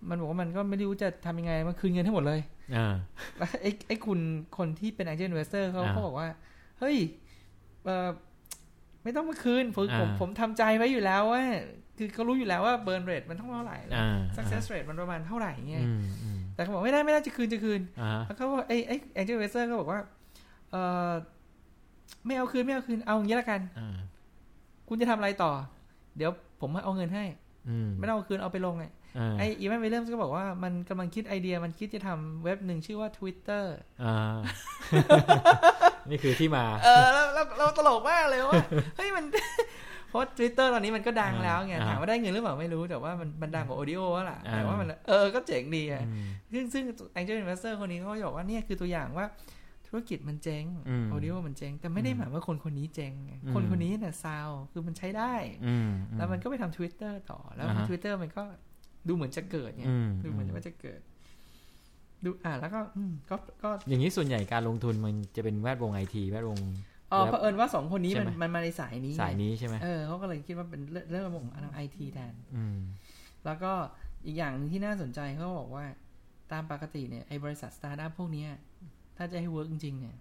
[SPEAKER 2] มันบอกว่ามันก็ไม่รู้จะทำยังไง มันคืนเงินให้หมดเลย
[SPEAKER 3] อ่า
[SPEAKER 2] แล้วไอ้ไอ้คุณคนที่เป็น Angel Investor เขา
[SPEAKER 3] อ่า
[SPEAKER 2] เขาบอกว่า เฮ้ยเออ ไม่ต้องมาคืนผมผม
[SPEAKER 3] อ่า
[SPEAKER 2] ผมทำใจไว้อยู่แล้วว่า คือเขารู้อยู่แล้วว่าเบิร์นเรทมันเท่าไหร่แล้ว
[SPEAKER 3] อ่า
[SPEAKER 2] success rate มันประมาณเท่าไหร่เงี้ย
[SPEAKER 3] อืมอืม
[SPEAKER 2] แต่เขาบอกไม่ได้ไม่ได้จะคืนจะคืน
[SPEAKER 3] อ่าฮะ
[SPEAKER 2] แล้วเขาบอกไอ้ไอ้ Angel Investor ก็บอกว่า เออไม่เอาคืนไม่เอาคืนเอาอย่างนี้ละกัน
[SPEAKER 3] อ่า
[SPEAKER 2] คุณจะทำอะไรต่อ เดี๋ยวผมเอาเงินให้
[SPEAKER 3] อืม
[SPEAKER 2] ไม่ต้องเอาคืนเอาไปลงไง
[SPEAKER 3] อ่า
[SPEAKER 2] ไอ้อีแวนวิลเลียมส์ก็บอกว่ามันกำลังคิดไอเดียมันคิดจะทำเว็บหนึ่งชื่อว่า Twitter
[SPEAKER 3] อ่า นี่คือที่มา
[SPEAKER 2] เออแล้วแล้วเราตลกมากเลยว่าเฮ้ยมันเพราะ Twitter ตอนนี้มันก็ดังแล้วไง
[SPEAKER 3] อ่า
[SPEAKER 2] ถามว่าได้เงินหรือเปล่าไม่รู้แต่ว่ามันมันดังกว่า Audio แล้วล่ะ
[SPEAKER 3] อ่า
[SPEAKER 2] แต่ว่ามันเออก็เจ๋งดีอะ
[SPEAKER 3] อืม
[SPEAKER 2] ซึ่งซึ่ง Angel Investor คนนี้เขาก็บอกว่าเนี่ยคือตัวอย่างว่าธุรกิจมันเจ๊ง
[SPEAKER 3] อืม
[SPEAKER 2] Audio มันเจ๊ง แต่ไม่ได้หมายว่าคนคนนี้เจ๊งไง
[SPEAKER 3] อืม
[SPEAKER 2] คนคนนี้เนี่ยซาวคือมันใช้ได้
[SPEAKER 3] อืม
[SPEAKER 2] แล้วมันก็ไปทำ Twitter ต่อแล้ว
[SPEAKER 3] อ่าฮะ
[SPEAKER 2] ทวิตเตอร์มันก็ดูเหมือนจะเกิดไง
[SPEAKER 3] อืม
[SPEAKER 2] ดูเหมือนว่าจะเกิด ดูอ่าแล้วก็อืมก็ก็
[SPEAKER 3] อย่างนี้ส่วนใหญ่การลงทุนมันจะเป็นแวดวงไอทีแวดวง
[SPEAKER 2] อ๋อ
[SPEAKER 3] แล้ว
[SPEAKER 2] เผอิญว่าสองคนนี้
[SPEAKER 3] ใช่
[SPEAKER 2] มัน
[SPEAKER 3] ไหม
[SPEAKER 2] มันมาในสายนี้ไง
[SPEAKER 3] สายนี้ใช่ไหม
[SPEAKER 2] เออเขาก็เลยคิดว่าเป็นเรื่องเรื่องระบบทางไอทีแทน
[SPEAKER 3] อืม
[SPEAKER 2] แล้วก็อีกอย่างหนึ่งที่น่าสนใจเขาบอกว่า ตามปกติเนี่ยไอ้บริษัทสตาร์ทอัพพวกเนี้ยถ้าจะให้ work จริงๆเนี่ย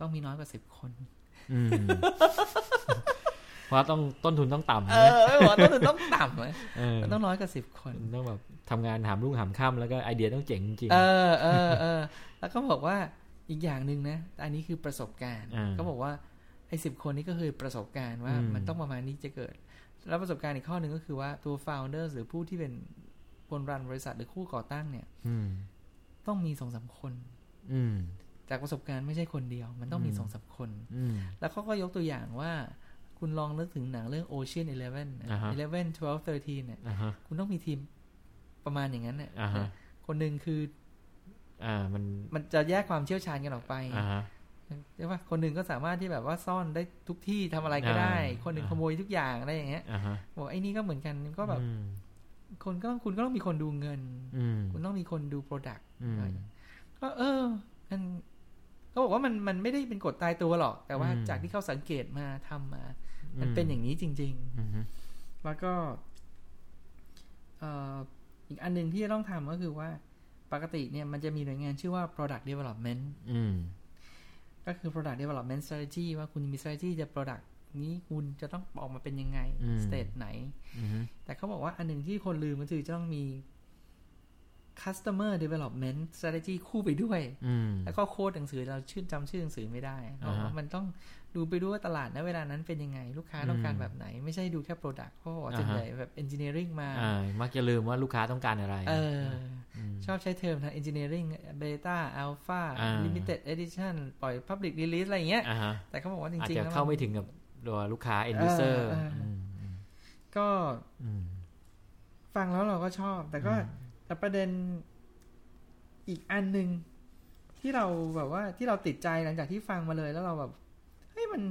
[SPEAKER 2] ต้องมีน้อยกว่าสิบคน
[SPEAKER 3] อืม เพราะต้องต้นทุนต้องต่ำ
[SPEAKER 2] เอ
[SPEAKER 3] นะ
[SPEAKER 2] อไม่บอกว่าต้นทุนต้องต่ำเลย
[SPEAKER 3] เออ
[SPEAKER 2] มันต้องน้อยกว่าสิบคน
[SPEAKER 3] ต้องแบบทำงานหามรุ่งหามค่ำแล้วก็ไอเดียต้องเจ๋งจริง
[SPEAKER 2] เออเออเออแล้วก็บอกว่าอีกอย่างหนึ่งนะ อันนี้คือประสบการณ์
[SPEAKER 3] อ่า
[SPEAKER 2] ก็บอกว่าไอ้สิบคนนี้ก็คือประสบการณ์ว่า
[SPEAKER 3] อืม
[SPEAKER 2] มันต้องประมาณนี้จะเกิด แล้วประสบการณ์อีกข้อหนึ่งก็คือว่าตัว founders หรือผู้ที่เป็นคนรันบริษัทหรือผู้ก่อตั้งเนี่ย
[SPEAKER 3] อืม
[SPEAKER 2] ต้องมีสองสามคน
[SPEAKER 3] อืม
[SPEAKER 2] จากประสบการณ์ไม่ใช่คนเดียว มันต้องมี
[SPEAKER 3] อืม
[SPEAKER 2] สองสามคน
[SPEAKER 3] อืม
[SPEAKER 2] แล้วเขาก็ยกตัวอย่างว่า คุณลองนึกถึงหนังเรื่อง Ocean Eleven นะ
[SPEAKER 3] อ่าฮะ
[SPEAKER 2] Eleven Twelve Thirteen เนี่ย
[SPEAKER 3] อ่าฮะ
[SPEAKER 2] คุณต้องมีทีมประมาณอย่างนั้นเนี่ย
[SPEAKER 3] อ่าฮะ
[SPEAKER 2] คนหนึ่งคือ
[SPEAKER 3] อ่ามัน
[SPEAKER 2] มันจะแยกความเชี่ยวชาญกันออกไป
[SPEAKER 3] อ่าฮะ
[SPEAKER 2] ใช่ปะคนหนึ่งก็สามารถที่แบบว่าซ่อนได้ทุกที่ทำอะไรก็ได้
[SPEAKER 3] อ่า
[SPEAKER 2] คนหนึ่ง
[SPEAKER 3] อ่า
[SPEAKER 2] ขโมยทุกอย่างอะไรอย่างเงี้ย
[SPEAKER 3] อ่าฮะ
[SPEAKER 2] บอกไอ้นี่ก็เหมือนกันก็แบบ
[SPEAKER 3] อืม
[SPEAKER 2] คนก็ต้องคุณก็ต้องมีคนดูเงิน
[SPEAKER 3] อืม
[SPEAKER 2] คุณต้องมีคนดู product
[SPEAKER 3] อืม
[SPEAKER 2] ก็เออมันเขาบอกว่ามันมันไม่ได้เป็นกฎตายตัวหรอก แต่ว่า
[SPEAKER 3] อืม
[SPEAKER 2] จากที่เขาสังเกตมาทำมา มันเป็นอย่างนี้จริง
[SPEAKER 3] อืม
[SPEAKER 2] ๆแล้วก็เอ่ออีกอันหนึ่งที่จะต้องทำก็คือว่าปกติเนี่ยมันจะมีหน่วยงานชื่อว่า product development
[SPEAKER 3] อืม
[SPEAKER 2] ก็คือ product development strategy ว่าคุณมี strategy จะ product นี้คุณจะต้องออกมาเป็นยังไง
[SPEAKER 3] อืม
[SPEAKER 2] state ไหน
[SPEAKER 3] อืม
[SPEAKER 2] แต่เขาบอกว่าอันหนึ่งที่คนลืมก็คือจะต้องมี customer development strategy คู่ไปด้วย
[SPEAKER 3] อืม
[SPEAKER 2] แล้วก็โค้ดหนังสือเราชื่อจำชื่อหนังสือไม่ได้เพราะว่า
[SPEAKER 3] อ่าฮะ
[SPEAKER 2] มันต้องดูไปด้วยว่าตลาดณเวลานั้นเป็นยังไง ลูกค้าต้องการ
[SPEAKER 3] อืม
[SPEAKER 2] แบบไหน ไม่ใช่ดูแค่ product เพราะว่า
[SPEAKER 3] อ่าฮะ
[SPEAKER 2] ส่วนใหญ่แบบ engineering มา
[SPEAKER 3] อ่ามักจะลืมว่าลูกค้าต้องการอะไร
[SPEAKER 2] เออ
[SPEAKER 3] ม
[SPEAKER 2] ชอบใช้เทอมทาง engineering beta alpha
[SPEAKER 3] อ่า
[SPEAKER 2] limited edition ปล่อย public release อะไรอย่างเงี้ย
[SPEAKER 3] อ่าฮะ
[SPEAKER 2] แต่เขาบอกว่าจ
[SPEAKER 3] อาจ
[SPEAKER 2] ริงๆ
[SPEAKER 3] จะ
[SPEAKER 2] แล้ว
[SPEAKER 3] เข้า
[SPEAKER 2] มัน
[SPEAKER 3] ไม่ถึงกับตัวลูกค้า end user
[SPEAKER 2] เออเอออื
[SPEAKER 3] มอืม
[SPEAKER 2] ก็
[SPEAKER 3] อืม
[SPEAKER 2] ฟังแล้วเราก็ชอบแต่ก็
[SPEAKER 3] อืม
[SPEAKER 2] แต่ประเด็นอีกอันหนึ่งที่เราแบบว่าที่เราติดใจหลังจากที่ฟังมาเลยแล้วเราแบบเฮ้ยมัน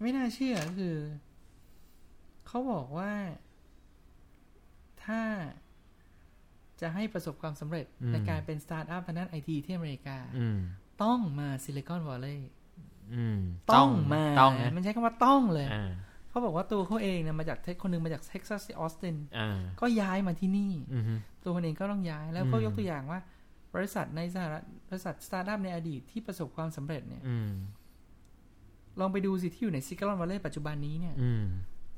[SPEAKER 2] ไม่น่าเชื่อก็คือเขาบอกว่าถ้าจะให้ประสบความสำเร็จ
[SPEAKER 3] อืม
[SPEAKER 2] ในการเป็นสตาร์ทอัพทางด้านไอทีที่อเมริกา
[SPEAKER 3] อืม
[SPEAKER 2] ต้องมาซิลิคอนวัลเลย์
[SPEAKER 3] ออืม
[SPEAKER 2] ต้องมา
[SPEAKER 3] ต้องนะ
[SPEAKER 2] มันใช้คำว่าต้องเลย
[SPEAKER 3] อ่า
[SPEAKER 2] เขาบอกว่าตัวเขาเองเนี่ยมาจากเทคคนหนึ่งมาจากเท็กซัสที่ออสติน
[SPEAKER 3] อ่า
[SPEAKER 2] ก็ย้ายมาที่นี่
[SPEAKER 3] อืมฮึ
[SPEAKER 2] ตัวคนเองก็ต้องย้ายแล้วก็
[SPEAKER 3] อืม
[SPEAKER 2] ยกตัวอย่างว่า บริษัทในสหรัฐบริษัทสตาร์ทอัพในอดีตที่ประสบความสำเร็จเนี่ย
[SPEAKER 3] อืม
[SPEAKER 2] ลองไปดูสิที่อยู่ในซิก i ลอนวัลเลย์ปัจจุบันนี้เนี่ย
[SPEAKER 3] อืม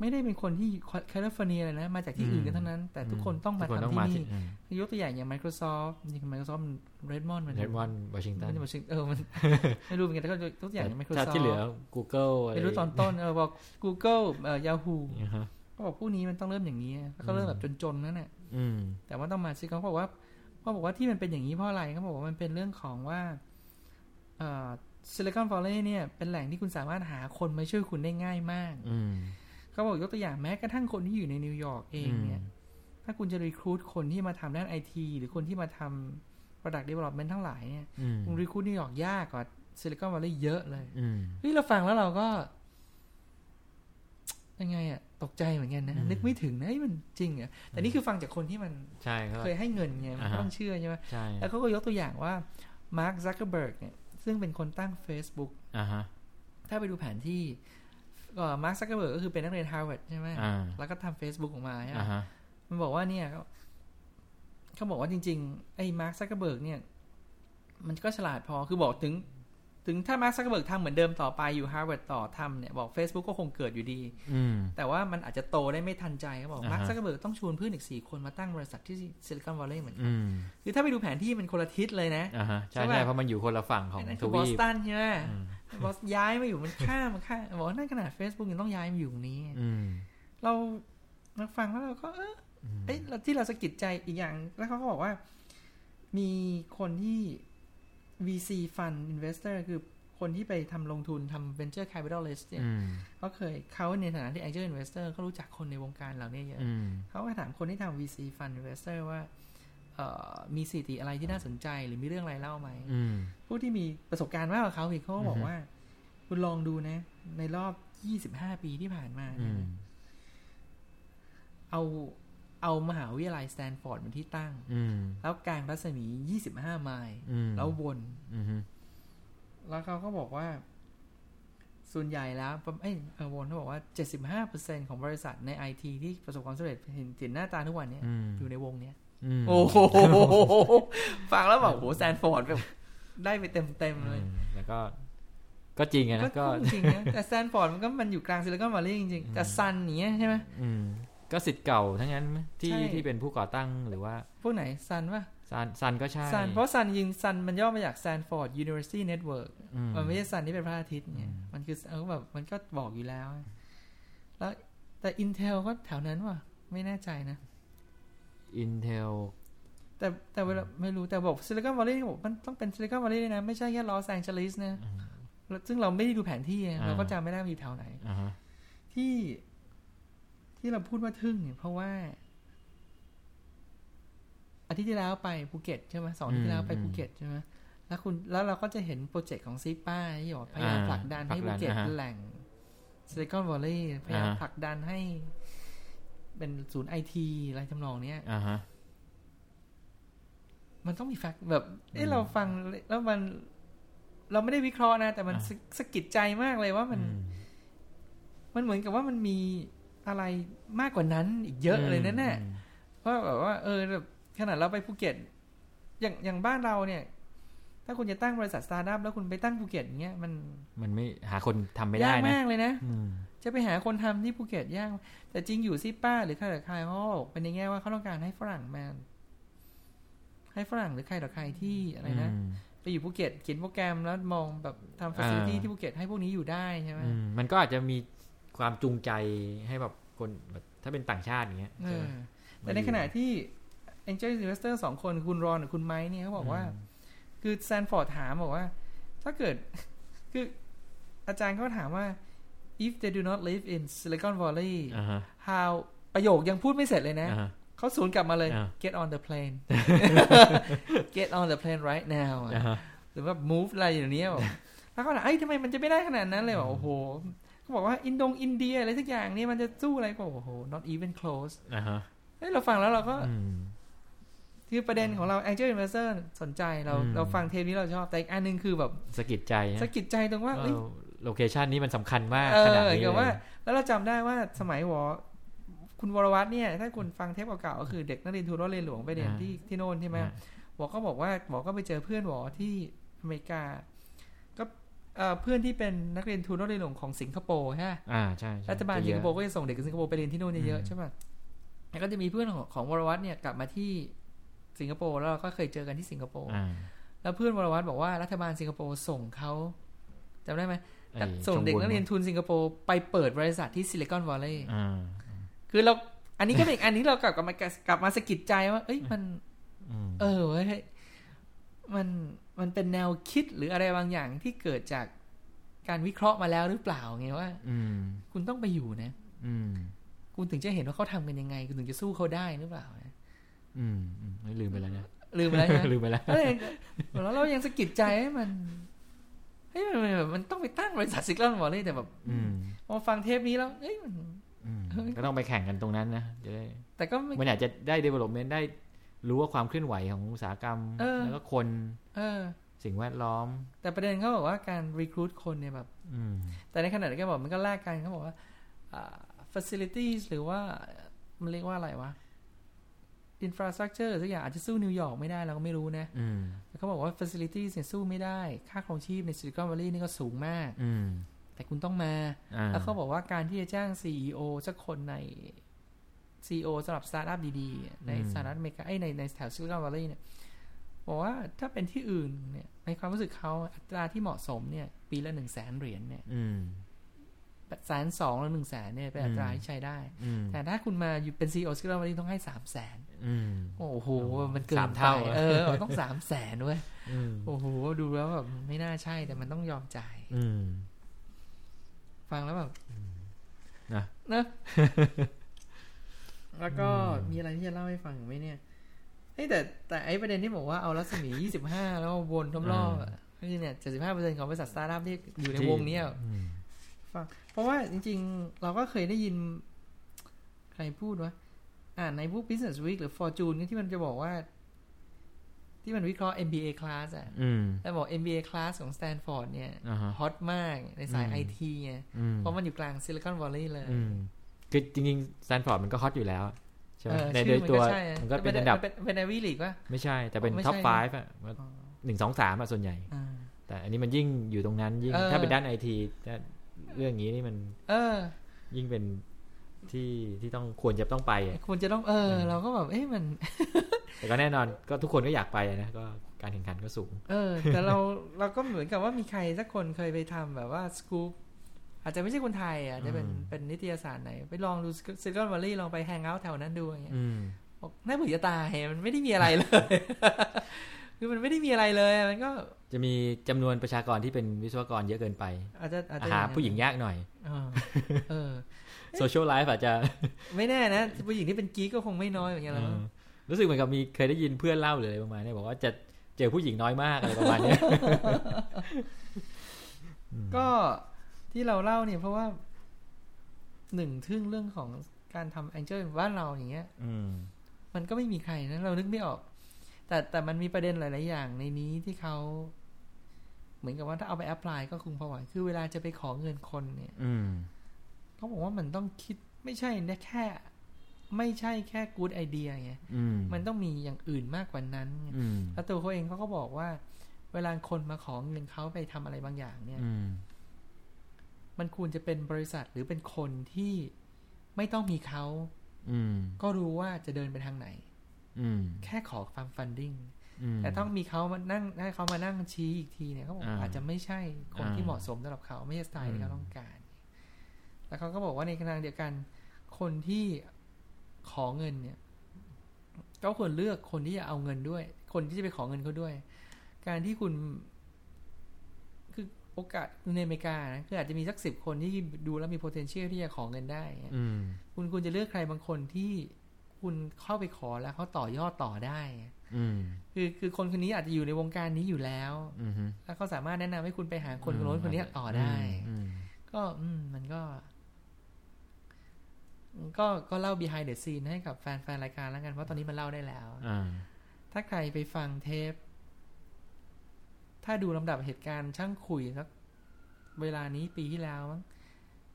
[SPEAKER 2] ไม่ได้เป็นคนที่แคลิฟอร์เนียเลยนะ มาจากที่อื่นกันทั้งนั้น แต่ทุกคนต้องมา
[SPEAKER 3] ทุกคน
[SPEAKER 2] ทำ
[SPEAKER 3] ต้อง
[SPEAKER 2] ที่
[SPEAKER 3] มา
[SPEAKER 2] นี่
[SPEAKER 3] ที่
[SPEAKER 2] ยกตัวอย่างอย่าง Microsoft จริงๆ Microsoft Redmond มัน
[SPEAKER 3] Redmond วอชิงตัน
[SPEAKER 2] ไม่ได้มาชิงเออมันไม่รู้เหมือนกันแต่ก็ยกตัวอย่างอย่าง
[SPEAKER 3] ถ้า
[SPEAKER 2] Microsoft
[SPEAKER 3] ที่เหลือ Google อะไร
[SPEAKER 2] ไม่รู้ตอนต้นเออบอก Google เอ่อ Yahoo
[SPEAKER 3] อ่าฮะ
[SPEAKER 2] ก็บอกผู้นี้มันต้องเริ่มอย่างนี้แล้วก็เริ่มแบบจนๆนั่นแหละ
[SPEAKER 3] อืม
[SPEAKER 2] แต่ว่าต้องมาซิเขาบอกว่าเขาบอกว่าที่มันเป็นอย่างนี้เพราะอะไรเขาบอกว่ามันเป็นเรื่องของว่าเอ่อซิลิคอนวัลเลย์เนี่ยเป็นแหล่งที่คุณสามารถหาคนมาช่วยคุณได้ง่ายมาก
[SPEAKER 3] อืม
[SPEAKER 2] เขาบอกยกตัวอย่างแม้กระทั่งคนที่อยู่ในนิวยอร์กเองเนี่ย ถ้าคุณจะ recruit คนที่มาทำด้านไอทีหรือคนที่มาทำ Product Development ทั้งหลายเนี่ย
[SPEAKER 3] อืม
[SPEAKER 2] คุณ recruit นิวยอร์กยากกว่าซิลิคอนวัลเลย์เยอะเลย
[SPEAKER 3] อืม
[SPEAKER 2] เฮ้ยเราฟังแล้วเราก็ ยังไงอะตกใจเหมือนกันนะ
[SPEAKER 3] อืม
[SPEAKER 2] นึกไม่ถึงนะเฮ้ยมันจริงเหรอแต่นี่คือฟังจากคนที่มัน
[SPEAKER 3] ใช่ครับ
[SPEAKER 2] เคยให้เงินไงมัน
[SPEAKER 3] อ่า
[SPEAKER 2] ก็
[SPEAKER 3] ฮะ
[SPEAKER 2] ต้องเชื่อใช่ไหม
[SPEAKER 3] ใช่
[SPEAKER 2] แล้วเขาก็ยกตัวอย่างว่ามาร์คซักเกอร์เบิร์กเนี่ย ซึ่งเป็นคนตั้ง Facebook
[SPEAKER 3] อ่าฮะ
[SPEAKER 2] ถ้าไปดูแผนที่ ก็มาร์คซักเกอร์เบิร์กก็คือเป็นนักเรียนฮาร์วาร์ดใช่ไหม
[SPEAKER 3] อ่า
[SPEAKER 2] แล้วก็ทำ Facebook ออกมาใช่ไหม
[SPEAKER 3] อ่าฮะ
[SPEAKER 2] มันบอกว่าเนี่ยเขาเขาบอกว่าจริง ๆ ไอ้มาร์คซักเกอร์เบิร์กเนี่ย มันก็ฉลาดพอคือบอกถึง ถึงถ้ามาร์คซักเกอร์เบิร์กทำเหมือนเดิมต่อไปอยู่ฮาร์วาร์ดต่อทำเนี่ยบอก Facebook ก็คงเกิดอยู่ดี
[SPEAKER 3] อืม
[SPEAKER 2] แต่ว่ามันอาจจะโตได้ไม่ทันใจเขาบอก
[SPEAKER 3] อ่าฮะ
[SPEAKER 2] มาร์คซักเกอร์เบิร์กต้องชวนเพื่อนอีกสี่คนมาตั้งบริษัทที่ซิลิคอนวัลเลย์เหมือนกัน
[SPEAKER 3] อืม
[SPEAKER 2] คือถ้าไปดูแผนที่มันคนละทิศเลยนะ
[SPEAKER 3] อ่าฮะใช่
[SPEAKER 2] ใช่ปะ
[SPEAKER 3] ใช่เพราะมันอยู่คนละฝั่งของ
[SPEAKER 2] ไอ้นั่น
[SPEAKER 3] ท
[SPEAKER 2] คือบอ
[SPEAKER 3] วี
[SPEAKER 2] ส
[SPEAKER 3] ป
[SPEAKER 2] ตันใช่ไหม
[SPEAKER 3] อืม
[SPEAKER 2] บอสย้ายมาอยู่มันข้ามมันข้ามบอกว่านั่นขนาด Facebook ยังต้องย้ายมาอยู่ตรงนี้
[SPEAKER 3] อืม
[SPEAKER 2] เราเราฟังแล้วเราก็ เออ
[SPEAKER 3] อืม
[SPEAKER 2] เอ้ยแล้วที่เราสะกิดใจอีกอย่างแล้วเขาก็บอกว่า มีคนที่ VC Fund Investor คือคนที่ไปทำลงทุนทำ Venture Capitalist เนี่ย
[SPEAKER 3] อืม
[SPEAKER 2] เขาเคยเขาในฐานะที่ Angel Investor เขารู้จักคนในวงการเหล่านี้เยอะ
[SPEAKER 3] อืม
[SPEAKER 2] เขาก็ถามคนที่ทำ VC Fund Investor ว่าเอ่อมีสถิติอะไรที่น่าสนใจหรือมีเรื่องอะไรเล่าไหม
[SPEAKER 3] อืม
[SPEAKER 2] ผู้ที่มีประสบการณ์มากกว่าเขาอีกเขาก็บอก
[SPEAKER 3] อือฮึ
[SPEAKER 2] ว่า คุณลองดูนะ ในรอบ 25 ปีที่ผ่านมา
[SPEAKER 3] อื
[SPEAKER 2] เนี่ย
[SPEAKER 3] ม
[SPEAKER 2] นะเอา เอามหาวิทยาลัยสแตนฟอร์ดเป็นที่ตั้ง
[SPEAKER 3] อืม
[SPEAKER 2] แล้วกลางรัศมี 25 ไมล์
[SPEAKER 3] อืม
[SPEAKER 2] แล้ววน
[SPEAKER 3] อืม
[SPEAKER 2] แล้วเขาก็บอกว่า ส่วนใหญ่แล้วเอ้ยเออวนเขาบอกว่า 75%ของบริษัทในไอทีที่ประสบความสำเร็จเห็นเห็นหน้าตาทุกวันเนี้ย
[SPEAKER 3] อืม
[SPEAKER 2] อยู่ในวงเนี้ย
[SPEAKER 3] อืม
[SPEAKER 2] โอ้โหฟังแล้วแบบโหสแตนฟอร์ดแบบได้ไปเต็มเต็มๆเลย
[SPEAKER 3] อืมแล้วก็ ก็จริงอะ
[SPEAKER 2] ก็
[SPEAKER 3] นะก็
[SPEAKER 2] จริงๆนะแต่สแตนฟอร์ดมันก็มันอยู่กลางซิลิคอนวัลเลย์จริงๆ แต่ Sun อย่างเงี้ยใช่ไหม
[SPEAKER 3] อืม ก็ศิษย์เก่าทั้งนั้นไหมที่
[SPEAKER 2] ใช่
[SPEAKER 3] ที่เป็นผู้ก่อตั้งหรือว่า
[SPEAKER 2] พวกไหน Sun ป่ะ
[SPEAKER 3] Sun Sun ก็ใช่
[SPEAKER 2] Sun เพราะซันยิงซันมันย่อมาจาก Stanford University Network
[SPEAKER 3] อืม
[SPEAKER 2] มันไม่ใช่ sun ที่เป็นพระอาทิตย์เนี่ย
[SPEAKER 3] อืม
[SPEAKER 2] มันคือเออแบบมันก็บอกอยู่แล้ว แล้วแต่ Intel ก็แถวนั้นว่ะ ไม่แน่ใจนะ
[SPEAKER 3] Intel
[SPEAKER 2] แต่แต่เวลาไม่รู้แต่บอกซิลิคอนวัลเลย์บอกมันต้องเป็นซิลิคอนวัลเลย์นะไม่ใช่แค่ลอสแองเจลิสนะ
[SPEAKER 3] อืม
[SPEAKER 2] แล้วซึ่งเราไม่ได้ดูแผนที่ไง
[SPEAKER 3] อ่า
[SPEAKER 2] เราก็จำไม่ได้ว่าอยู่แถวไหน
[SPEAKER 3] อ่าฮะ
[SPEAKER 2] ที่ ที่เราพูดว่าทึ่งเนี่ยเพราะว่าอาทิตย์ที่แล้วไปภูเก็ตใช่ไหมสองอาทิตย์ที่แล้วไปภูเก็ตใช่ไหมแล้วคุณแล้วเราก็จะเห็นโปรเจกต์ของ SIPA ที่บอกพยายามผลักดันให้ภูเก็ตเป็นแหล่งซิลิคอนวัลเลย์พยายามผลักดันให้เป็นศูนย์ไอทีอะไรทำนองเนี้ย
[SPEAKER 3] อ่าฮะ
[SPEAKER 2] มันต้องมี fact แบบ เอ้
[SPEAKER 3] อืม
[SPEAKER 2] เราฟังแล้วมัน เราไม่ได้วิเคราะห์นะ แต่มัน
[SPEAKER 3] อ่า
[SPEAKER 2] สะสะกิดใจมากเลยว่ามัน
[SPEAKER 3] อืม
[SPEAKER 2] มันเหมือนกับว่ามันมี อะไรมากกว่านั้นอีกเยอะเลยนั่นแน่
[SPEAKER 3] อืม
[SPEAKER 2] เพราะแบบว่าเออแบบขนาดเราไปภูเก็ต อย่างอย่างบ้านเราเนี่ย ถ้าคุณจะตั้งบริษัทสตาร์ทอัพแล้วคุณไปตั้งภูเก็ตอย่างเงี้ยมัน
[SPEAKER 3] มันไม่หาคนทำไม่ได้
[SPEAKER 2] ยาก
[SPEAKER 3] นะ
[SPEAKER 2] มากเลยนะ
[SPEAKER 3] อืม
[SPEAKER 2] จะไปหาคนทำที่ภูเก็ตยากแต่จริงอยู่ SIPA หรือใครต่อใครเขาก็บอกเป็นในแง่ว่าเขาต้องการให้ฝรั่งมาให้ฝรั่งหรือใครต่อใครที่อะไรนะ
[SPEAKER 3] อืม
[SPEAKER 2] ไปอยู่ภูเก็ตเขียนโปรแกรมแล้วมองแบบทำฟ a ซิลิตี้
[SPEAKER 3] อ่า
[SPEAKER 2] ที่ภูเก็ตให้พวกนี้อยู่ได้ใช่ไหม
[SPEAKER 3] อืมมันก็อาจจะมี ความจูงใจให้แบบคนแบบถ้าเป็นต่างชาติอย่างเงี้ย
[SPEAKER 2] เอ
[SPEAKER 3] ใช่ไหม
[SPEAKER 2] อแต่ในขณะที่ Angel Investor สองคนคุณรอนกับคุณไมค์เนี่ยเขาบอกว่า คือแซนฟอร์ดถามบอกว่า ถ้าเกิดคืออาจารย์เขาถามว่า if they do not live in Silicon Valley
[SPEAKER 3] อ่าฮะ
[SPEAKER 2] how ประโยคยังพูดไม่เสร็จเลยนะ
[SPEAKER 3] อ่าฮะ
[SPEAKER 2] เขาสวนกลับมาเลย
[SPEAKER 3] อ่า
[SPEAKER 2] get on the plane get on the plane right now
[SPEAKER 3] อ่าฮะ
[SPEAKER 2] หรือว่า move อะไรอย่างเนี้ยบอกแล้วเขาถามเอ้ยทำไมมันจะไม่ได้ขนาดนั้นเลยบอกโอ้โห เขาบอกว่าอินโดงอินเดียอะไรสักอย่างนี่มันจะสู้อะไรก็บอกโอ้โห not even close
[SPEAKER 3] อ่าฮะ
[SPEAKER 2] เฮ้ยเราฟังแล้วเราก็
[SPEAKER 3] อืม
[SPEAKER 2] จคือประเด็นของเรา Angel Investor สนใจเรา
[SPEAKER 3] อืม
[SPEAKER 2] เราฟังเทปนี้เราชอบ แต่อีกอันหนึงคือแบบ
[SPEAKER 3] สะกิดใจนะ
[SPEAKER 2] สะกิดใจตรงว่าเอ้ย
[SPEAKER 3] โลเคชันนี้มันสำคัญมาก
[SPEAKER 2] เอ
[SPEAKER 3] ขนาด
[SPEAKER 2] อ
[SPEAKER 3] นี้
[SPEAKER 2] เกี่ยว
[SPEAKER 3] เล
[SPEAKER 2] ว่ายแล้วเราจำได้ว่าสมัยหวอคุณวรวัตรเนี่ย ถ้าคุณฟังเทปเก่าๆก็คือเด็กนักเรียนทุนรถเรียนหลวงไปเรียน
[SPEAKER 3] อ่า
[SPEAKER 2] ที่ที่โน่นใช่ไหม
[SPEAKER 3] อ่า
[SPEAKER 2] หวอก็บอกว่าหวอก็ไปเจอเพื่อนหวอที่อเมริกาก็ เอ่อเพื่อนที่เป็นนักเรียนทุนรถเรียนหลวงของสิงคโปร์ใช่ไหม
[SPEAKER 3] อ่าใช่ใช่
[SPEAKER 2] รัฐบาล
[SPEAKER 3] จะ
[SPEAKER 2] สิ
[SPEAKER 3] เย
[SPEAKER 2] ง
[SPEAKER 3] อะ
[SPEAKER 2] คโปร์ก็จะส่งเด็กสิงคโปร์ไปเรียนที่โน่นเยอะ
[SPEAKER 3] อืม
[SPEAKER 2] ๆใช่ป่ะแล้วก็จะมีเพื่อนของของวรวัตรเนี่ยกลับมาที่สิงคโปร์แล้วเราก็เคยเจอกันที่สิงคโปร์
[SPEAKER 3] อ่า
[SPEAKER 2] แล้วเพื่อนวรวัตรบอกว่ารัฐบาลสิงคโปร์ส่งเขาจำได้ไหม
[SPEAKER 3] ไอ้
[SPEAKER 2] ส่งเด็ก
[SPEAKER 3] ชมบุญ
[SPEAKER 2] นักเรียนทุนสิงคโปร์ไปเปิดบริษัทที่ซิลิคอนวัลเลย์
[SPEAKER 3] อ่า
[SPEAKER 2] คือเราอันนี้ก็เป็นอีกอันนี้เรากลับมา กลับมาสะกิดใจว่า เอ้ยมัน
[SPEAKER 3] อืม
[SPEAKER 2] เออเว้ย มันมันเป็นแนวคิดหรืออะไรบางอย่างที่เกิดจากการวิเคราะห์มาแล้วหรือเปล่าไงว่า
[SPEAKER 3] อืม
[SPEAKER 2] คุณต้องไปอยู่นะ
[SPEAKER 3] อืม
[SPEAKER 2] คุณถึงจะเห็นว่าเขาทำกันยังไง คุณถึงจะสู้เขาได้หรือเปล่านะ
[SPEAKER 3] อืมอืมไม่ลืมไปแล้วนะ
[SPEAKER 2] ลืมไปแล้วใช่ไหม
[SPEAKER 3] ลืมไปแล้ว
[SPEAKER 2] ก็เลยแล้วเรายังสะกิดใจให้มันเฮ้ยมันมันแบบมันต้องไปตั้งบริษัทซิกลอนวอลเลย์แต่แบบ
[SPEAKER 3] อืม
[SPEAKER 2] พอฟังเทปนี้แล้วเอ้ยมัน
[SPEAKER 3] อืม
[SPEAKER 2] เฮ้ย
[SPEAKER 3] ก็ต้องไปแข่งกันตรงนั้นนะจะได้
[SPEAKER 2] แต่ก็ไม่
[SPEAKER 3] มันอาจจะได้ development ได้ รู้ว่าความเคลื่อนไหวของอุตสาหกรรม
[SPEAKER 2] เออ
[SPEAKER 3] แล้วก็คน
[SPEAKER 2] เออ
[SPEAKER 3] สิ่งแวดล้อม
[SPEAKER 2] แต่ประเด็นเขาบอกว่าการรีครู t คนเนี่ยแบบ
[SPEAKER 3] อืม
[SPEAKER 2] แต่ในขณะเดียวกันบอกมันก็แลกกันเขาบอกว่าอ่า facilities หรือว่า มันเรียกว่าอะไรวะ infrastructure หรือสักอย่างอาจจะสู้นิวยอร์กไม่ได้เราก็ไม่รู้นะ
[SPEAKER 3] อืม
[SPEAKER 2] แต่เขาบอกว่า facilities เนี่ยสู้ไม่ได้ ค่าครองชีพในซิลิคอนวัลเลย์นี่ก็สูงมาก
[SPEAKER 3] อืม
[SPEAKER 2] แต่คุณต้องมา
[SPEAKER 3] อ่า
[SPEAKER 2] แล้วเขาบอกว่าการที่จะจ้าง CEO สักคนใน CEO สำหรับสตาร์ทอัพดีๆ ในสหรัฐอเมริกาไอ้ในในแถวซิลิคอนวัลเลย์เนี่ยบอกว่าถ้าเป็นที่อื่นเนี่ย ในความรู้สึกเขาอัตราที่เหมาะสมเนี่ย ปีละหนึ่งแสนเหรียญเนี่ย
[SPEAKER 3] อืม
[SPEAKER 2] แสนสองแล้วหนึ่งแสนเนี่ยเป็นอัตราที่ใช้ได้
[SPEAKER 3] อืม
[SPEAKER 2] แต่ถ้าคุณมาอยู่เป็น CEO ซิลิคอนวัลเลย์ต้องให้สามแสน
[SPEAKER 3] อืม
[SPEAKER 2] โอ้โห
[SPEAKER 3] โอ้
[SPEAKER 2] มันเกิน
[SPEAKER 3] สาม
[SPEAKER 2] ไป
[SPEAKER 3] เท่า
[SPEAKER 2] เออ ต้องสามแสนด้วย
[SPEAKER 3] อืม
[SPEAKER 2] โอ้โห ดูแล้วแบบไม่น่าใช่แต่มันต้องยอมจ่าย
[SPEAKER 3] อืม
[SPEAKER 2] ฟังแล้วแบบ
[SPEAKER 3] นะ
[SPEAKER 2] นะ แล้วก็มีอะไรที่จะเล่าให้ฟังอีกไหมเนี่ยเฮ้ยแต่แต่ไอ้ประเด็นที่บอกว่าเอารัศมี 25 แล้ววนรอบๆอะนี่เนี่ย 75เปอร์เซ็นต์ของบริษัทสตาร์ทอัพที่อยู่ในวงเนี้ย
[SPEAKER 3] อืม
[SPEAKER 2] ฟังเพราะว่าจริง ๆ เราก็เคยได้ยิน ใครพูดว่าอ่านในพวก Business Week หรือ Fortune ที่มันจะบอกว่า ที่มันวิเคราะห์ MBA class อะ
[SPEAKER 3] อืม
[SPEAKER 2] แล้วบอก MBA class ของ Stanford เนี่ย
[SPEAKER 3] อ่าฮะ
[SPEAKER 2] ฮอตมากในสาย
[SPEAKER 3] อืม
[SPEAKER 2] ไอทีไง
[SPEAKER 3] อืม
[SPEAKER 2] เพราะมันอยู่กลางซิลิคอนวัลเลย์เลย
[SPEAKER 3] อืม คือจริงๆ s ซนฟอร์ดมันก็ฮอตอยู่แล้วใช่ไหม
[SPEAKER 2] เออ
[SPEAKER 3] ใน
[SPEAKER 2] ชื่
[SPEAKER 3] โด
[SPEAKER 2] อยมัน
[SPEAKER 3] ตัว
[SPEAKER 2] ก็ใช่อะ
[SPEAKER 3] มันก็
[SPEAKER 2] แต่
[SPEAKER 3] เป็นอันดับ
[SPEAKER 2] เป็นเป็นไอวีลีกว่า
[SPEAKER 3] ไม่ใช่ แต่เป็น
[SPEAKER 2] ไม่
[SPEAKER 3] ท็อป
[SPEAKER 2] ใช่
[SPEAKER 3] ไฟฟ์อะหนึ่งสองสามอะส่วนใหญ่
[SPEAKER 2] อ่า
[SPEAKER 3] แต่อันนี้มันยิ่งอยู่ตรงนั้นยิ่ง
[SPEAKER 2] เออ
[SPEAKER 3] ถ้าเป็นด้านไอทีเรื่องนี้นี่มัน
[SPEAKER 2] เออ
[SPEAKER 3] ยิ่งเป็นที่ที่ต้องควรจะต้องไปอะ
[SPEAKER 2] ควรจะต้องเออ เราก็แบบเอ๊ะมัน
[SPEAKER 3] แต่ก็แน่นอนก็ทุกคนก็อยากไปอะนะก็การแข่งขันก็สูง
[SPEAKER 2] เออ แต่เราเราก็เหมือนกับว่ามีใครสักคนเคยไปทำแบบว่าสกู๊ป อาจจะไม่ใช่คนไทยอะจะเป็น
[SPEAKER 3] อืม
[SPEAKER 2] เป็นนิตยสารไหน ไปลองดูซิลิคอนวัลเลย์ลองไป hang out แถวนั้นดูอย่างเงี้ย
[SPEAKER 3] อืม
[SPEAKER 2] บอกน่าเบื่อจะตายมันไม่ได้มีอะไรเลย คือมันไม่ได้มีอะไรเลยมันก็
[SPEAKER 3] จะมีจำนวนประชากรที่เป็นวิศวกรเยอะเกินไป
[SPEAKER 2] อาจจะอาจจะ
[SPEAKER 3] หาผู้หญิงยากหน่อย
[SPEAKER 2] เออเออ
[SPEAKER 3] social life อาจจะ
[SPEAKER 2] ไม่แน่นะ ผู้หญิงที่เป็นกิ๊กก็คงไม่น้อยเหมือนกันแล้วมั้ง
[SPEAKER 3] เออรู้สึกเหมือนกับมีเคยได้ยินเพื่อนเล่าหรืออะไรประมาณนี้บอกว่าจะเจอผู้หญิงน้อยมากอะไรประมาณเนี้ย
[SPEAKER 2] ก็ ที่เราเล่าเนี่ยเพราะว่าหนึ่งทึ่งเรื่องของการทำแองเจิลบ้านเราอย่างเงี้ย
[SPEAKER 3] อืม
[SPEAKER 2] มันก็ไม่มีใครนะ เรานึกไม่ออก แต่แต่มันมีประเด็นหลาย ๆ อย่างในนี้ที่เขาเหมือนกับว่าถ้าเอาไปแอพพลายก็คงพอไหวคือเวลาจะไปขอเงินคนเนี่ย
[SPEAKER 3] อืม
[SPEAKER 2] เขาบอกว่ามันต้องคิดไม่ใช่นะแค่ ไม่ใช่แค่กู๊ดไอเดียไง
[SPEAKER 3] อืม
[SPEAKER 2] มันต้องมีอย่างอื่นมากกว่านั้นไง
[SPEAKER 3] อืม
[SPEAKER 2] แล้วตัวเขาเองเขาก็บอกว่า เวลาคนมาขอเงินเขาไปทำอะไรบางอย่างเนี่ย
[SPEAKER 3] อืม
[SPEAKER 2] มันควรจะเป็นบริษัทหรือเป็นคนที่ไม่ต้องมีเขา
[SPEAKER 3] อืม
[SPEAKER 2] ก็รู้ว่าจะเดินไปทางไหน
[SPEAKER 3] อืม
[SPEAKER 2] แค่ขอฟังฟันดิ้ง
[SPEAKER 3] อืม
[SPEAKER 2] แต่ต้องมีเขามานั่งให้เขามานั่งชี้อีกทีเนี่ยเขาบอก
[SPEAKER 3] อ่า
[SPEAKER 2] อาจจะไม่ใช่คนที่
[SPEAKER 3] อ่า
[SPEAKER 2] เหมาะสมสำหรับเขาไม่ใช่สไตล์ที่เขา
[SPEAKER 3] อืม
[SPEAKER 2] ต้องการ แล้วเขาก็บอกว่าในขณะเดียวกัน คนที่ขอเงินเนี่ยก็ควรเลือกคนที่จะเอาเงินด้วย คนที่จะไปขอเงินเขาด้วย การที่คุณคือ โอกาสในอเมริกานะคืออาจจะมีสักสิบคนที่ดูแล้วมี potential ที่จะขอเงินได้เงี้ย
[SPEAKER 3] อืม
[SPEAKER 2] คุณคุณจะเลือกใครบางคนที่คุณเข้าไปขอแล้วเขาต่อยอดต่อได้
[SPEAKER 3] อืม
[SPEAKER 2] คือคือคนคนนี้อาจจะอยู่ในวงการนี้อยู่แล้ว
[SPEAKER 3] อืม
[SPEAKER 2] แล้วเขาสามารถแนะนำให้คุณไปหาคนคนโน้นคนนี้ต่อได้
[SPEAKER 3] อืม
[SPEAKER 2] ก็อืมมันก็ ก็ก็เล่า behind the scene ให้กับแฟนแฟนรายการแล้วกันเพราะตอนนี้มันเล่าได้แล้ว
[SPEAKER 3] อ่า
[SPEAKER 2] ถ้าใครไปฟังเทป ถ้าดูลำดับเหตุการณ์ช่างคุยสักเวลานี้ปีที่แล้วมั้ง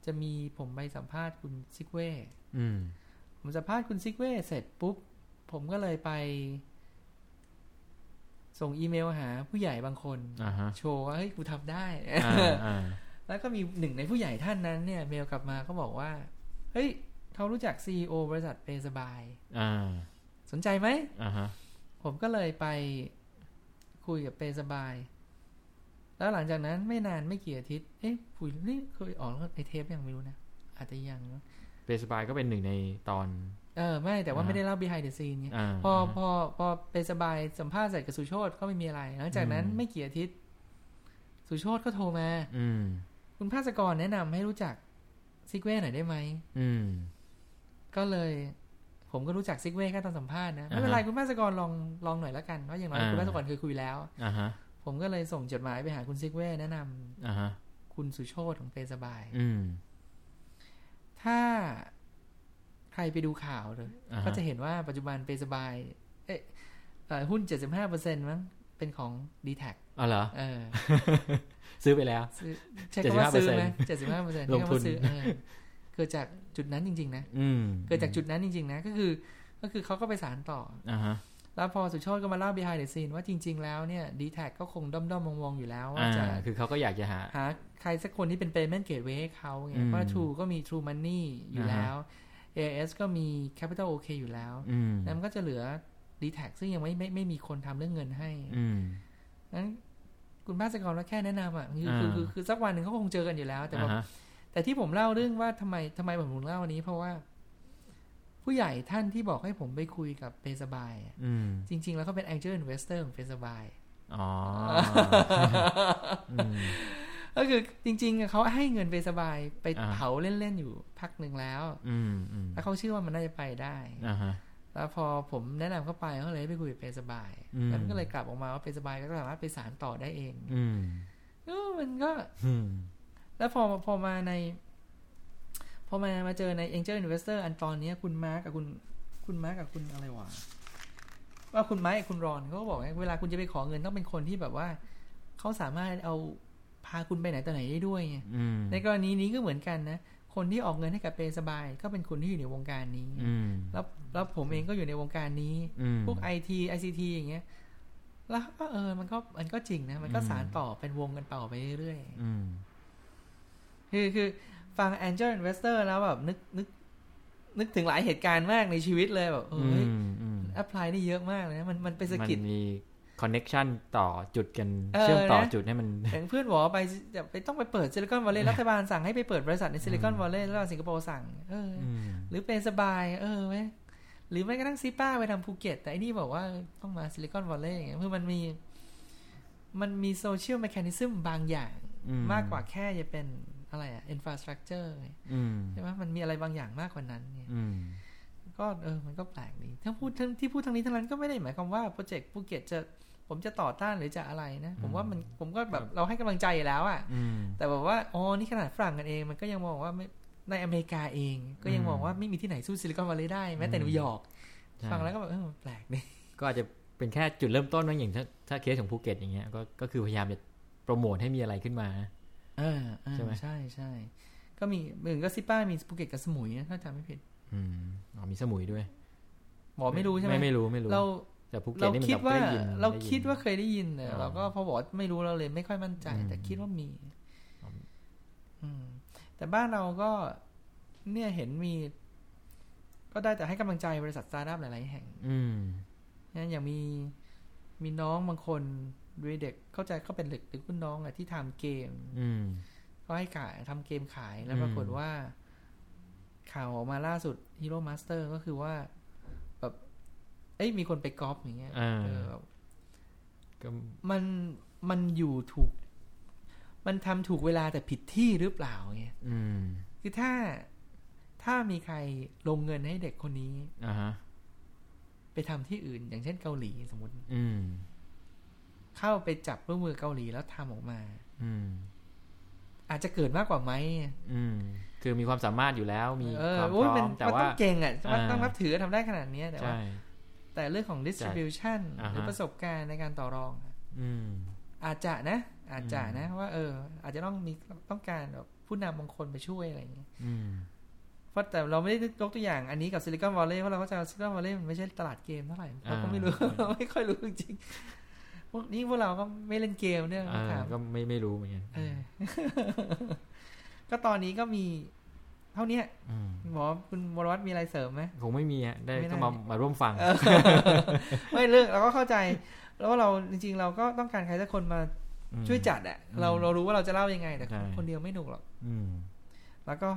[SPEAKER 2] จะมีผมไปสัมภาษณ์คุณซิกเว่
[SPEAKER 3] อืม
[SPEAKER 2] ผมสัมภาษณ์คุณซิกเว่เสร็จปุ๊บ ผมก็เลยไป ส่งอีเมลหาผู้ใหญ่บางคน
[SPEAKER 3] อ่าฮะ
[SPEAKER 2] โชว์ว่าเฮ้ยกูทำได้
[SPEAKER 3] อ่าอ่า
[SPEAKER 2] แล้วก็มีหนึ่งในผู้ใหญ่ท่านนั้นเนี่ย เมลกลับมาก็บอกว่า เฮ้ยเขารู้จักซีอบริษัทเปสบาย
[SPEAKER 3] อ่า
[SPEAKER 2] สนใจไหม
[SPEAKER 3] อ่าฮะ
[SPEAKER 2] ผมก็เลยไปคุยกับเปสบาย แล้วหลังจากนั้นไม่นานไม่กี่อาทิตย์ เอ๊ะคุยนี่เคยออกในเทปยังไม่รู้นะ อาจจะยังนะ
[SPEAKER 3] Paysbuy ก็เป็นหนึ่งในตอน
[SPEAKER 2] เออ ไม่แต่ว่า
[SPEAKER 3] อ่า
[SPEAKER 2] ไม่ได้เล่า behind the scene ไง
[SPEAKER 3] อ่า
[SPEAKER 2] พอพอพอ Paysbuy สัมภาษณ์เสร็จกับสุโชตก็ไม่มีอะไร หลังจากนั้น
[SPEAKER 3] อืม
[SPEAKER 2] ไม่กี่อาทิตย์ สุโชตก็โทรมา
[SPEAKER 3] อืม
[SPEAKER 2] คุณภาสกรแนะนำให้รู้จักซิกเว่หน่อยได้ไหม
[SPEAKER 3] อืม
[SPEAKER 2] ก็เลยผมก็รู้จักซิกเว่แค่ตอนสัมภาษณ์นะไม่เป็นไร
[SPEAKER 3] อ่าฮะ
[SPEAKER 2] คุณภาสกรลองลองหน่อยละกันเพราะอย่างน้อย
[SPEAKER 3] อ่า
[SPEAKER 2] คุณภาสกรเคยคุยแล้ว
[SPEAKER 3] อ่าฮะ
[SPEAKER 2] ผมก็เลยส่งจดหมายไปหาคุณซิกเว่แนะนำ
[SPEAKER 3] อ่าฮะ
[SPEAKER 2] คุณสุโชตของเปสบาย
[SPEAKER 3] อืม
[SPEAKER 2] ถ้าใครไปดูข่าวเลย
[SPEAKER 3] อ่าฮะ
[SPEAKER 2] ก็จะเห็นว่าปัจจุบันเปสบาย เอ๊ะเอ่อหุ้น75%มั้ง เป็นของ d t แท
[SPEAKER 3] อ๋อเหรอ
[SPEAKER 2] เออ
[SPEAKER 3] ซื้อไปแล้ว
[SPEAKER 2] ซื้อใช้คำว่าซื้อไหม75%
[SPEAKER 3] ลงทุน
[SPEAKER 2] ใช้คำว่าซื้อเออเกิดจากจุดนั้นจริง ๆ นะ
[SPEAKER 3] อืม
[SPEAKER 2] เกิดจากจุดนั้นจริง ๆ นะ ก็คือ ก็คือเขาก็ไปสารต่อ
[SPEAKER 3] อ่าฮะ
[SPEAKER 2] แล้วพอสุโชตก็มาเล่า behind the scene ว่าจริง ๆ แล้วเนี่ย d t แทก็คงด้อมๆมองๆอยู่แล้วว่า
[SPEAKER 3] อ่า
[SPEAKER 2] จะ
[SPEAKER 3] คือเขาก็อยากจะหา
[SPEAKER 2] หาใครสักคนที่เป็น payment gateway ให้เขาไง
[SPEAKER 3] อืม
[SPEAKER 2] เพราะ True ก็มี True Money อยู่แล้ว AIS ก็มี Capital OK อยู่แล้ว
[SPEAKER 3] อืม
[SPEAKER 2] แล้วมันก็จะเหลือ d t แทซึ่งยังไม่ไม่ไม่มีคนทำเรื่องเงินให้
[SPEAKER 3] อืม
[SPEAKER 2] นั้นคุณภาสกรก็แค่แนะนำอะคือ
[SPEAKER 3] อ่า
[SPEAKER 2] คือคือคือสักวันหนึ่งเขาคงเจอกันอยู่แล้ว แต่แบ
[SPEAKER 3] อ่า
[SPEAKER 2] บ
[SPEAKER 3] ฮะ
[SPEAKER 2] แต่ที่ผมเล่าเรื่องว่าทำไมทำไมผมถึงเล่าวันนี้ เพราะว่า ผู้ใหญ่ท่านที่บอกให้ผมไปคุยกับเปสบายอะ
[SPEAKER 3] อืม
[SPEAKER 2] จริง ๆ แล้วเขาเป็น Angel Investor ของเปสบาย
[SPEAKER 3] อ๋ออืม
[SPEAKER 2] ก็คือจริงๆอะเขาให้เงินเปสบายไป
[SPEAKER 3] อ่า
[SPEAKER 2] เผาเล่น ๆ อยู่พักหนึ่งแล้ว
[SPEAKER 3] อืมอืม
[SPEAKER 2] แล้วเขาเชื่อว่ามันน่าจะไปได้
[SPEAKER 3] อ่าฮะ
[SPEAKER 2] แล้วพอผมแนะนำเขาไปเขาเลยให้ไปคุยกับเปสบาย
[SPEAKER 3] อืม
[SPEAKER 2] แล้วมันก็เลยกลับออกมาว่าเปสบายก็สามารถไปสารต่อได้เอง
[SPEAKER 3] อืม
[SPEAKER 2] เออมันก็
[SPEAKER 3] อืม
[SPEAKER 2] แล้วพอพอมาใน พอมามาเจอใน Angel Investor อันตอนเนี้ยคุณมาร์กกับคุณคุณมาร์กกับคุณอะไรวะว่าคุณไม้กับคุณรอนเขาก็บอกว่าเวลาคุณจะไปขอเงินต้องเป็นคนที่แบบว่าเขาสามารถเอาพาคุณไปไหนต่อไหนได้ด้วยไง
[SPEAKER 3] อืม
[SPEAKER 2] ในกรณีนี้ก็เหมือนกันนะคนที่ออกเงินให้กับเปสบาย ก็เป็นคนที่อยู่ในวงการนี้
[SPEAKER 3] อืม
[SPEAKER 2] แล้วแล้วผมเองก็อยู่ในวงการนี้
[SPEAKER 3] อืม
[SPEAKER 2] พวกไอทีไอซีทีอย่างเงี้ย แล้วก็เออมันก็มันก็จริงนะ มันก็
[SPEAKER 3] อืม
[SPEAKER 2] สารต่อเป็นวงกันต่อไปเรื่อย
[SPEAKER 3] อืม
[SPEAKER 2] ๆคือคือ ฟัง Angel Investor แล้วแบบนึกนึกนึกถึงหลายเหตุการณ์มากในชีวิตเลยแบบเออเฮ้ย
[SPEAKER 3] มอืม
[SPEAKER 2] แอพพลายได้เยอะมากเลยนะมันมันไปสะ
[SPEAKER 3] มัน
[SPEAKER 2] กิด
[SPEAKER 3] มีคอนเน็ชันต่อจุดกัน
[SPEAKER 2] เออ
[SPEAKER 3] เชื่อมต่อ
[SPEAKER 2] นะ
[SPEAKER 3] จุดให้มัน
[SPEAKER 2] อย่างเพื่อนบอกว่าไปจะไปต้องไปเปิดซิลิคอนวัลเลย์รัฐบาลสั่งให้ไปเปิดบริษัทในซิลิคอนวัลเลย์แล้วสิงคโปร์สั่งเอออ
[SPEAKER 3] อืม
[SPEAKER 2] หรือเป็นสบาย เออไหมหรือไม่กระทั่งซิป้าไปทำภูเก็ต แต่อันนี้บอกว่าต้องมาซิลิคอนวัลเลย์อย่างเงี้ยคือมันมี มันมีโซเชียลแม h a นิซึมบางอย่าง
[SPEAKER 3] อื
[SPEAKER 2] มมากกว่าแค่จะเป็น อะไรอะ infrastructure
[SPEAKER 3] อืม
[SPEAKER 2] ใช่ไหมมันมีอะไรบางอย่างมากกว่านั้นไง
[SPEAKER 3] อืม
[SPEAKER 2] ก็เออมันก็แปลกดีทั้งพูดทั้งที่พูดทั้งนี้ทั้งนั้นก็ไม่ได้หมายความว่าโปรเจกต์ภูเก็ตจะผมจะต่อต้านหรือจะอะไรนะ ผมว่ามันผมก็แบบเราให้กำลังใจอยู่แล้วอะ
[SPEAKER 3] อืม
[SPEAKER 2] แต่แบบว่าอ๋อนี่ขนาดฝรั่งกันเองมันก็ยังมองว่าไม่ในอเมริกาเอง ก็ยังมองว่าไม่มีที่ไหนสู้ซิลิคอนวัลเลย์ได้แม้แต่นิวยอร์ก
[SPEAKER 3] ใช่
[SPEAKER 2] ฟังแล้วก็แบบเออแปลกดี
[SPEAKER 3] ก็อาจจะเป็นแค่จุดเริ่มต้นนะอย่างถ้าถ้าเคสของภูเก็ตอย่างเงี้ยก็ก็คือพยายามจะโปรโมทให้มีอะไรขึ้นมา
[SPEAKER 2] เออเออ
[SPEAKER 3] ใช่ไหม
[SPEAKER 2] ใช่ใช่ก็มีเหมือนก็ซิป้ามีภูเก็ตกับสมุยนะถ้าจำไม่ผิด
[SPEAKER 3] อืมอ๋อมีสมุยด้วย
[SPEAKER 2] หมอไม่รู้ใช่ไหม
[SPEAKER 3] ไม่ไม่รู้ไม่รู้
[SPEAKER 2] เรา
[SPEAKER 3] แต่ภูเก็ต
[SPEAKER 2] เรา
[SPEAKER 3] นี่มัน
[SPEAKER 2] คิด
[SPEAKER 3] แบบ
[SPEAKER 2] ว่า
[SPEAKER 3] ได้ยิน
[SPEAKER 2] เรา
[SPEAKER 3] ได้ยิน
[SPEAKER 2] คิดว่าเคยได้ยินเนี่ย
[SPEAKER 3] อ๋อ
[SPEAKER 2] เราก็พอบอกว่าไม่รู้เราเลยไม่ค่อยมั่นใจ
[SPEAKER 3] อืม
[SPEAKER 2] แต่คิดว่ามี
[SPEAKER 3] อ๋อ
[SPEAKER 2] อืม แต่บ้านเราก็เนี่ยเห็นมี ก็ได้แต่ให้กำลังใจบริษัทสตาร์ทอัพหลาย ๆ แห่ง
[SPEAKER 3] อืม
[SPEAKER 2] นะอย่างมีมีน้องบางคน ด้วยเด็กเข้าใจเขาเป็นเด็กหรือคุณน้องอะที่ทำเกม
[SPEAKER 3] อืม
[SPEAKER 2] ก็ให้ขายทำเกมขายแล้ว
[SPEAKER 3] อืม
[SPEAKER 2] ปรากฏว่า ข่าวออกมาล่าสุด Hero Master ก็คือว่า แบบ เอ้ยมีคนไปก๊อปอย่างเงี้ย
[SPEAKER 3] อ่า
[SPEAKER 2] เออแบบ
[SPEAKER 3] ก็
[SPEAKER 2] มันมันอยู่ถูก มันทำถูกเวลาแต่ผิดที่หรือเปล่าเงี้ย
[SPEAKER 3] อืม
[SPEAKER 2] คือถ้าถ้ามีใครลงเงินให้เด็กคนนี้
[SPEAKER 3] อ่าฮะ
[SPEAKER 2] ไปทำที่อื่น อย่างเช่นเกาหลีสมมติ
[SPEAKER 3] อืม
[SPEAKER 2] เข้าไปจับร่วมมือเกาหลีแล้วทำออกมา
[SPEAKER 3] อืม
[SPEAKER 2] อาจจะเกิดมากกว่าไหม
[SPEAKER 3] อืม คือมีความสามารถอยู่แล้ว มี
[SPEAKER 2] เออ
[SPEAKER 3] ความพ
[SPEAKER 2] โอ้ย
[SPEAKER 3] ร้
[SPEAKER 2] มั
[SPEAKER 3] อนมแต่
[SPEAKER 2] มัน
[SPEAKER 3] ว่า
[SPEAKER 2] ต้องเก่งอะมัน
[SPEAKER 3] อ่า
[SPEAKER 2] ต้องนับถือทำได้ขนาดเนี้ยแต่ว่า
[SPEAKER 3] ใช่
[SPEAKER 2] แต่เรื่องของ distribution
[SPEAKER 3] อ่าฮะ
[SPEAKER 2] หรือประสบการณ์ในการต่อรอง
[SPEAKER 3] อืม
[SPEAKER 2] อาจจะนะ อาจจะ
[SPEAKER 3] อืม
[SPEAKER 2] นะว่า เออ อาจจะต้องมีต้องการแบบผู้นำบางคนไปช่วยอะไรอย่างเงี้ย
[SPEAKER 3] อืม
[SPEAKER 2] เพราะแต่เราไม่ได้ยกตัวอย่างอันนี้กับซิลิคอนวัลเลย์เพราะเราก็จะซิลิคอนวัลเลย์มันไม่ใช่ตลาดเกมเท่าไหร่เราก็ไม่รู้เราไม่ค่อยรู้จริง ๆพวกนี้พวกเราก็ไม่เล่นเกมเนี่ย
[SPEAKER 3] อ่า
[SPEAKER 2] ถาม
[SPEAKER 3] ก็ไม่ไม่รู้เหมือนกัน
[SPEAKER 2] เออก็ตอนนี้ก็มีเท่าเนี้ย
[SPEAKER 3] อืม
[SPEAKER 2] หมอคุณวรวัตมีอะไรเสริมไหม
[SPEAKER 3] คงไม่มีฮะได้
[SPEAKER 2] ไม่ได้
[SPEAKER 3] ก็มามาร่วมฟัง
[SPEAKER 2] เออไม่เรื่องเราก็เข้าใจ แล้วว่าเราจริง ๆ เราก็ต้องการใครสักคนมา
[SPEAKER 3] อืม
[SPEAKER 2] ช่วยจัดอะเรา
[SPEAKER 3] อืม
[SPEAKER 2] เรารู้ว่าเราจะเล่ายังไงแต่
[SPEAKER 3] ใช่
[SPEAKER 2] คนเดียวไม่หนุกหรอก
[SPEAKER 3] อืม
[SPEAKER 2] แล้วก็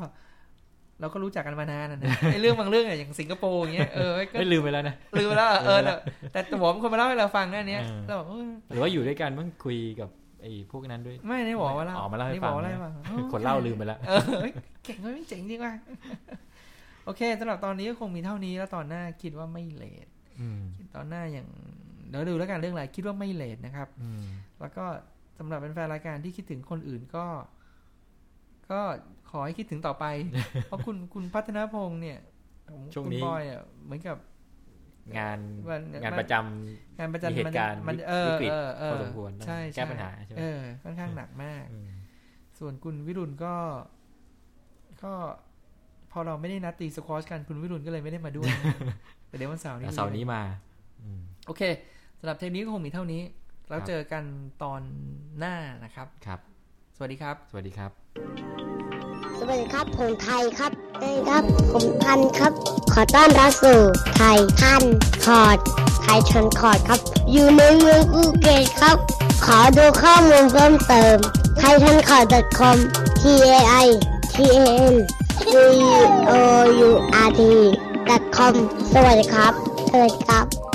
[SPEAKER 2] เราก็รู้จักกันมานานอะนะไอ้เรื่องบางเรื่องอะอย่างสิงคโปร์อย่างเงี้ยเออก็
[SPEAKER 3] ไม่ลืมไปแล้วนะ
[SPEAKER 2] ลืมไปแล้วอะเออ
[SPEAKER 3] ลืมไปแล้
[SPEAKER 2] แต่
[SPEAKER 3] ว
[SPEAKER 2] แต่หมอเป็นคนมาเล่าให้เราฟังนะอันเนี้ย
[SPEAKER 3] เออ
[SPEAKER 2] เราบอกเออ
[SPEAKER 3] หรือว่าอยู่ด้วยกันมั้งคุยกับไอ้พวกนั้นด้วย
[SPEAKER 2] ไม่ได้บอกว่าเล่า
[SPEAKER 3] อ๋อมาเล่าให้
[SPEAKER 2] นี่
[SPEAKER 3] ฟั
[SPEAKER 2] บ
[SPEAKER 3] ง
[SPEAKER 2] อกว่าเล่าให้ฟัง
[SPEAKER 3] คนเล่าลืมไปแล้ว
[SPEAKER 2] เออเฮ้ยเก่งไม่เจ๋งจริงว่ะโอเคสำหรับตอนนี้ก็คงมีเท่านี้แล้วตอนหน้าคิดว่าไม่เลท
[SPEAKER 3] อืม
[SPEAKER 2] ตอนหน้าอย่างเดี๋ยวดูแล้วกันเรื่องอะไรคิดว่าไม่เลทนะครับ
[SPEAKER 3] อืม
[SPEAKER 2] แล้วก็สำหรับเป็นแฟนรายการที่คิดถึงคนอื่นก็ ก็ขอให้คิดถึงต่อไป เพราะคุณคุณพัฒนพงษ์เนี่ย
[SPEAKER 3] ช่วง
[SPEAKER 2] คุณ
[SPEAKER 3] นี้
[SPEAKER 2] บอยอะเหมือนกับ
[SPEAKER 3] งาน
[SPEAKER 2] วัน
[SPEAKER 3] งานประจำ
[SPEAKER 2] งานประจัน
[SPEAKER 3] มีเหตุการณ์
[SPEAKER 2] มัน
[SPEAKER 3] วิ
[SPEAKER 2] เออ
[SPEAKER 3] วิกฤต
[SPEAKER 2] เออเออ
[SPEAKER 3] พอสมควร
[SPEAKER 2] ใช่
[SPEAKER 3] แก้
[SPEAKER 2] ใช่
[SPEAKER 3] ปัญหาใช่ไหม
[SPEAKER 2] เออค่อนข้างหนักมาก
[SPEAKER 3] อืม
[SPEAKER 2] ส่วนคุณวิรุณก็ ก็พอเราไม่ได้นัดตีสควอชกันคุณวิรุณก็เลยไม่ได้มาด้วยแต่เดี๋ยววันเสาร์นี้
[SPEAKER 3] แต่เสาร์นี้มาอืม
[SPEAKER 2] โอเคสำหรับเทปนี้ก็คงมีเท่านี้ แล้ว
[SPEAKER 3] ครับ
[SPEAKER 2] เจอกันตอนหน้านะครับ
[SPEAKER 3] ครับ
[SPEAKER 2] ส วัสดีครับ
[SPEAKER 3] สวัสดีครับ
[SPEAKER 4] สวัสดีครับ ผมไทยครับเอ้ยครับ ผมทันครับ ขอต้อนรับสู่ไทยทันคอร์ดไทยทันคอร์ดครับ อยู่ในเมืองภูเก็ตครับ ขอดูข้อมูลเพิ่มเติมไทยทันคอร์ด .com t a i t a n c o u r t com สวัสดีครับสวัสดีครับ